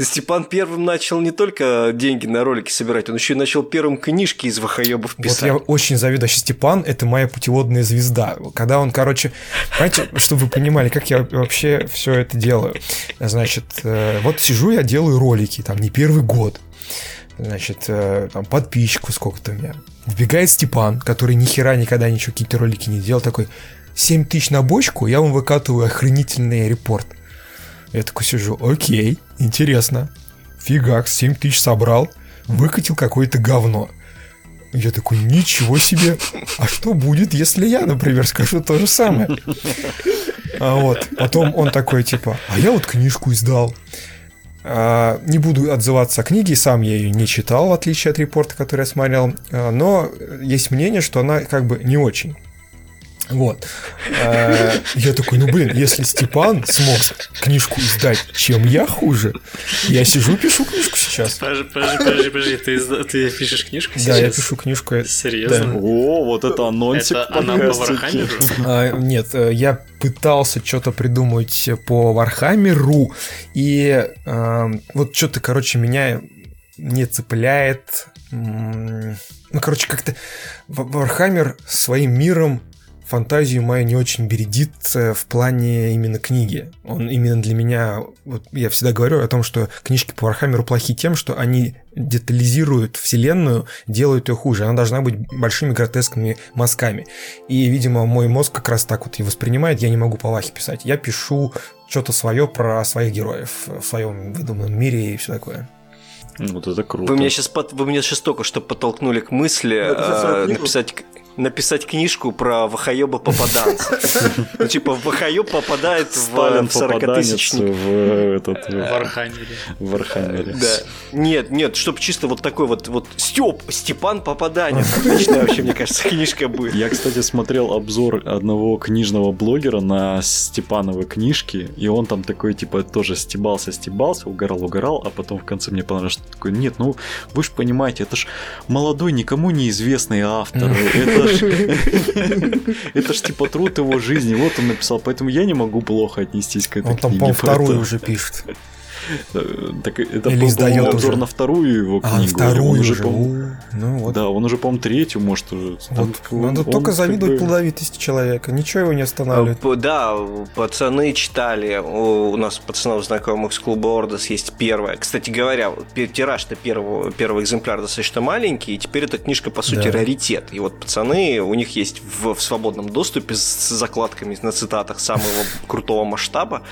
Степан первым начал не только деньги на ролики собирать, он еще и начал первым книжки из вахоебов писать. Вот я очень завидую. Степан – это моя путеводная звезда. Когда он, короче... Понимаете, чтобы вы понимали, как я вообще все это делаю. Значит, э, вот сижу я, делаю ролики, там, не первый год. Значит, э, там, подписчику сколько-то у меня. Вбегает Степан, который ни хера никогда ничего, какие-то ролики не делал, такой, 7 тысяч на бочку, я вам выкатываю охренительный репорт. Я такой сижу, окей, интересно. Фигак, 7 тысяч собрал, выкатил какое-то говно. Я такой, ничего себе. А что будет, если я, например, скажу то же самое? А вот. Потом он такой, типа, а я вот книжку издал. А, не буду отзываться о книге, сам я ее не читал, в отличие от репорта, который я смотрел. А, но есть мнение, что она как бы не очень. Вот. Э, я такой, ну блин, если Степан смог книжку издать, чем я хуже, я сижу, пишу книжку сейчас. Подожди, подожди, подожди, подожди. Ты, ты пишешь книжку сейчас? Да, я пишу книжку. Серьезно? Да. О, вот это анонсик. Это она по Warhammer у? А, нет, э, я пытался что-то придумать по Warhammer у, и э, вот что-то, короче, меня не цепляет. Ну, короче, как-то Warhammer своим миром фантазию мою не очень бередит в плане именно книги. Он именно для меня, вот я всегда говорю о том, что книжки по Warhammer у плохи тем, что они детализируют вселенную, делают ее хуже. Она должна быть большими гротескными мазками. И, видимо, мой мозг как раз так вот и воспринимает. Я не могу по вахе писать. Я пишу что-то свое про своих героев в своем выдуманном мире и все такое. Вот это круто. Вы меня сейчас, вы меня сейчас только что подтолкнули к мысли э, написать написать книжку про Вахаеба попаданца. Ну, типа, Вахаеб попадает в 40 тысячник. в этот... В Архангеле. В Архангеле. Да. Нет, нет, чтобы чисто вот такой вот, вот Степ, Степан Попаданец. Отличная вообще, мне кажется, книжка будет. Я, кстати, смотрел обзор одного книжного блогера на Степановы книжки, и он там такой, типа, тоже стебался, стебался, угорал, угорал, а потом в конце мне понравилось, что такой, нет, ну, вы же понимаете, это ж молодой, никому неизвестный автор, это это ж, типа труд его жизни. Вот он написал, поэтому я не могу плохо отнестись к этой он книге. Он там, вторую уже пишет. Так это Или был, обзор уже. на вторую его книгу. А, вторую он уже, уже ну, вот. Да, он уже, по-моему, третью, может, уже. Вот. Надо он, только завидовать бы... плодовитости человека. Ничего его не останавливает. Да, пацаны читали. У нас пацанов знакомых с клуба Ордос есть первая. Кстати говоря, тираж-то первого, первого экземпляра достаточно маленький, и теперь эта книжка, по сути, да. раритет. И вот пацаны, у них есть в, в свободном доступе с закладками на цитатах самого крутого масштаба.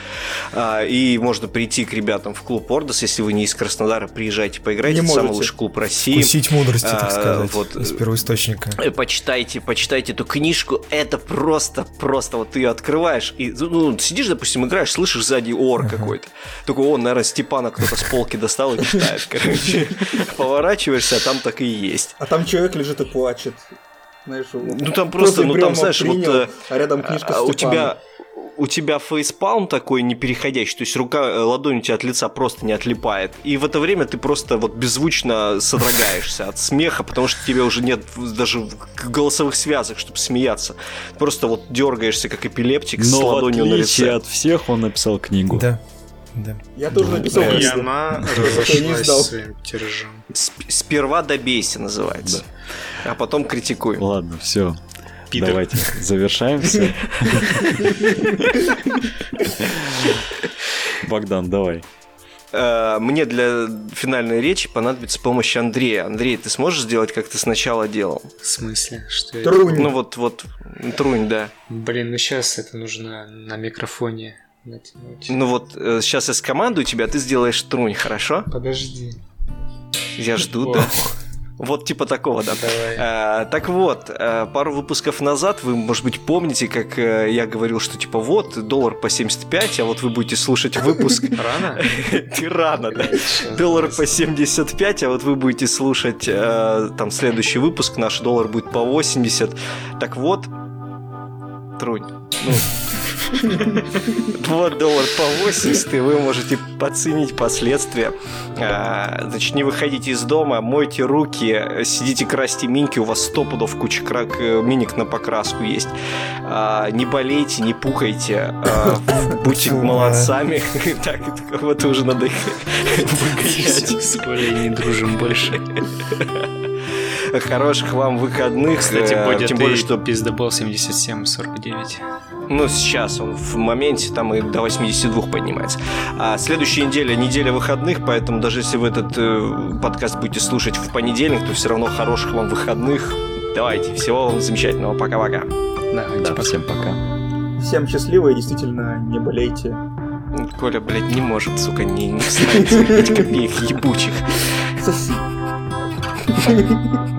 А, и можно прийти к ребятам ребятам в клуб Ордос. Если вы не из Краснодара, приезжайте, поиграйте. Не Это самый лучший клуб России. Вкусить мудрости, так а, сказать, вот, из первоисточника. Э, почитайте, почитайте эту книжку. Это просто, просто вот ты ее открываешь и ну, сидишь, допустим, играешь, слышишь сзади ор uh-huh. какой-то. Такой, он, наверное, Степана кто-то с полки достал и читает, короче. Поворачиваешься, а там так и есть. А там человек лежит и плачет. Знаешь, ну там просто, ну там, знаешь, принял, вот... А рядом книжка а, у тебя у тебя фейспалм такой непереходящий, то есть рука, э, ладонь у тебя от лица просто не отлипает. И в это время ты просто вот беззвучно содрогаешься от смеха, потому что тебе уже нет даже голосовых связок, чтобы смеяться. Просто вот дергаешься как эпилептик Но с ладонью на лице. от всех он написал книгу. Да. Да. Я тоже написал И она разошлась своим тиражом. Сперва добейся называется. Да. А потом критикуй. Ладно, все. Питер. Давайте завершаем все. Богдан, давай. Э, мне для финальной речи понадобится помощь Андрея. Андрей, ты сможешь сделать, как ты сначала делал? В смысле? Что Трунь. Ну вот, вот, трунь, да. Блин, ну сейчас это нужно на микрофоне натянуть. Ну вот, сейчас э, я скомандую тебя, ты сделаешь трунь, хорошо? Подожди. Я жду, да. Вот типа такого, да. А, так вот, а, пару выпусков назад вы, может быть, помните, как а, я говорил, что типа вот, доллар по 75, а вот вы будете слушать выпуск... Рано? Ты рано, да. Доллар по 75, а вот вы будете слушать там следующий выпуск, наш доллар будет по 80. Так вот, Трунь. Ну, Вот доллар по 80, и вы можете оценить последствия. А, значит, не выходите из дома, мойте руки, сидите красьте миньки, у вас сто пудов куча крак, э, миник на покраску есть. А, не болейте, не пукайте, а, будьте молодцами. Так, вот уже надо их выгонять. С Колей не дружим больше. Хороших вам выходных. Кстати, будет тем более, что пиздобол 77-49. Ну, сейчас он в моменте там и до 82 поднимается. А следующая неделя неделя выходных, поэтому даже если вы этот э, подкаст будете слушать в понедельник, то все равно хороших вам выходных. Давайте, всего вам замечательного. Пока-пока. Давайте, да, всем пока. Всем счастливо и действительно не болейте. Коля, блядь, не может, сука, не, не вставить 5 копеек ебучих. Соси.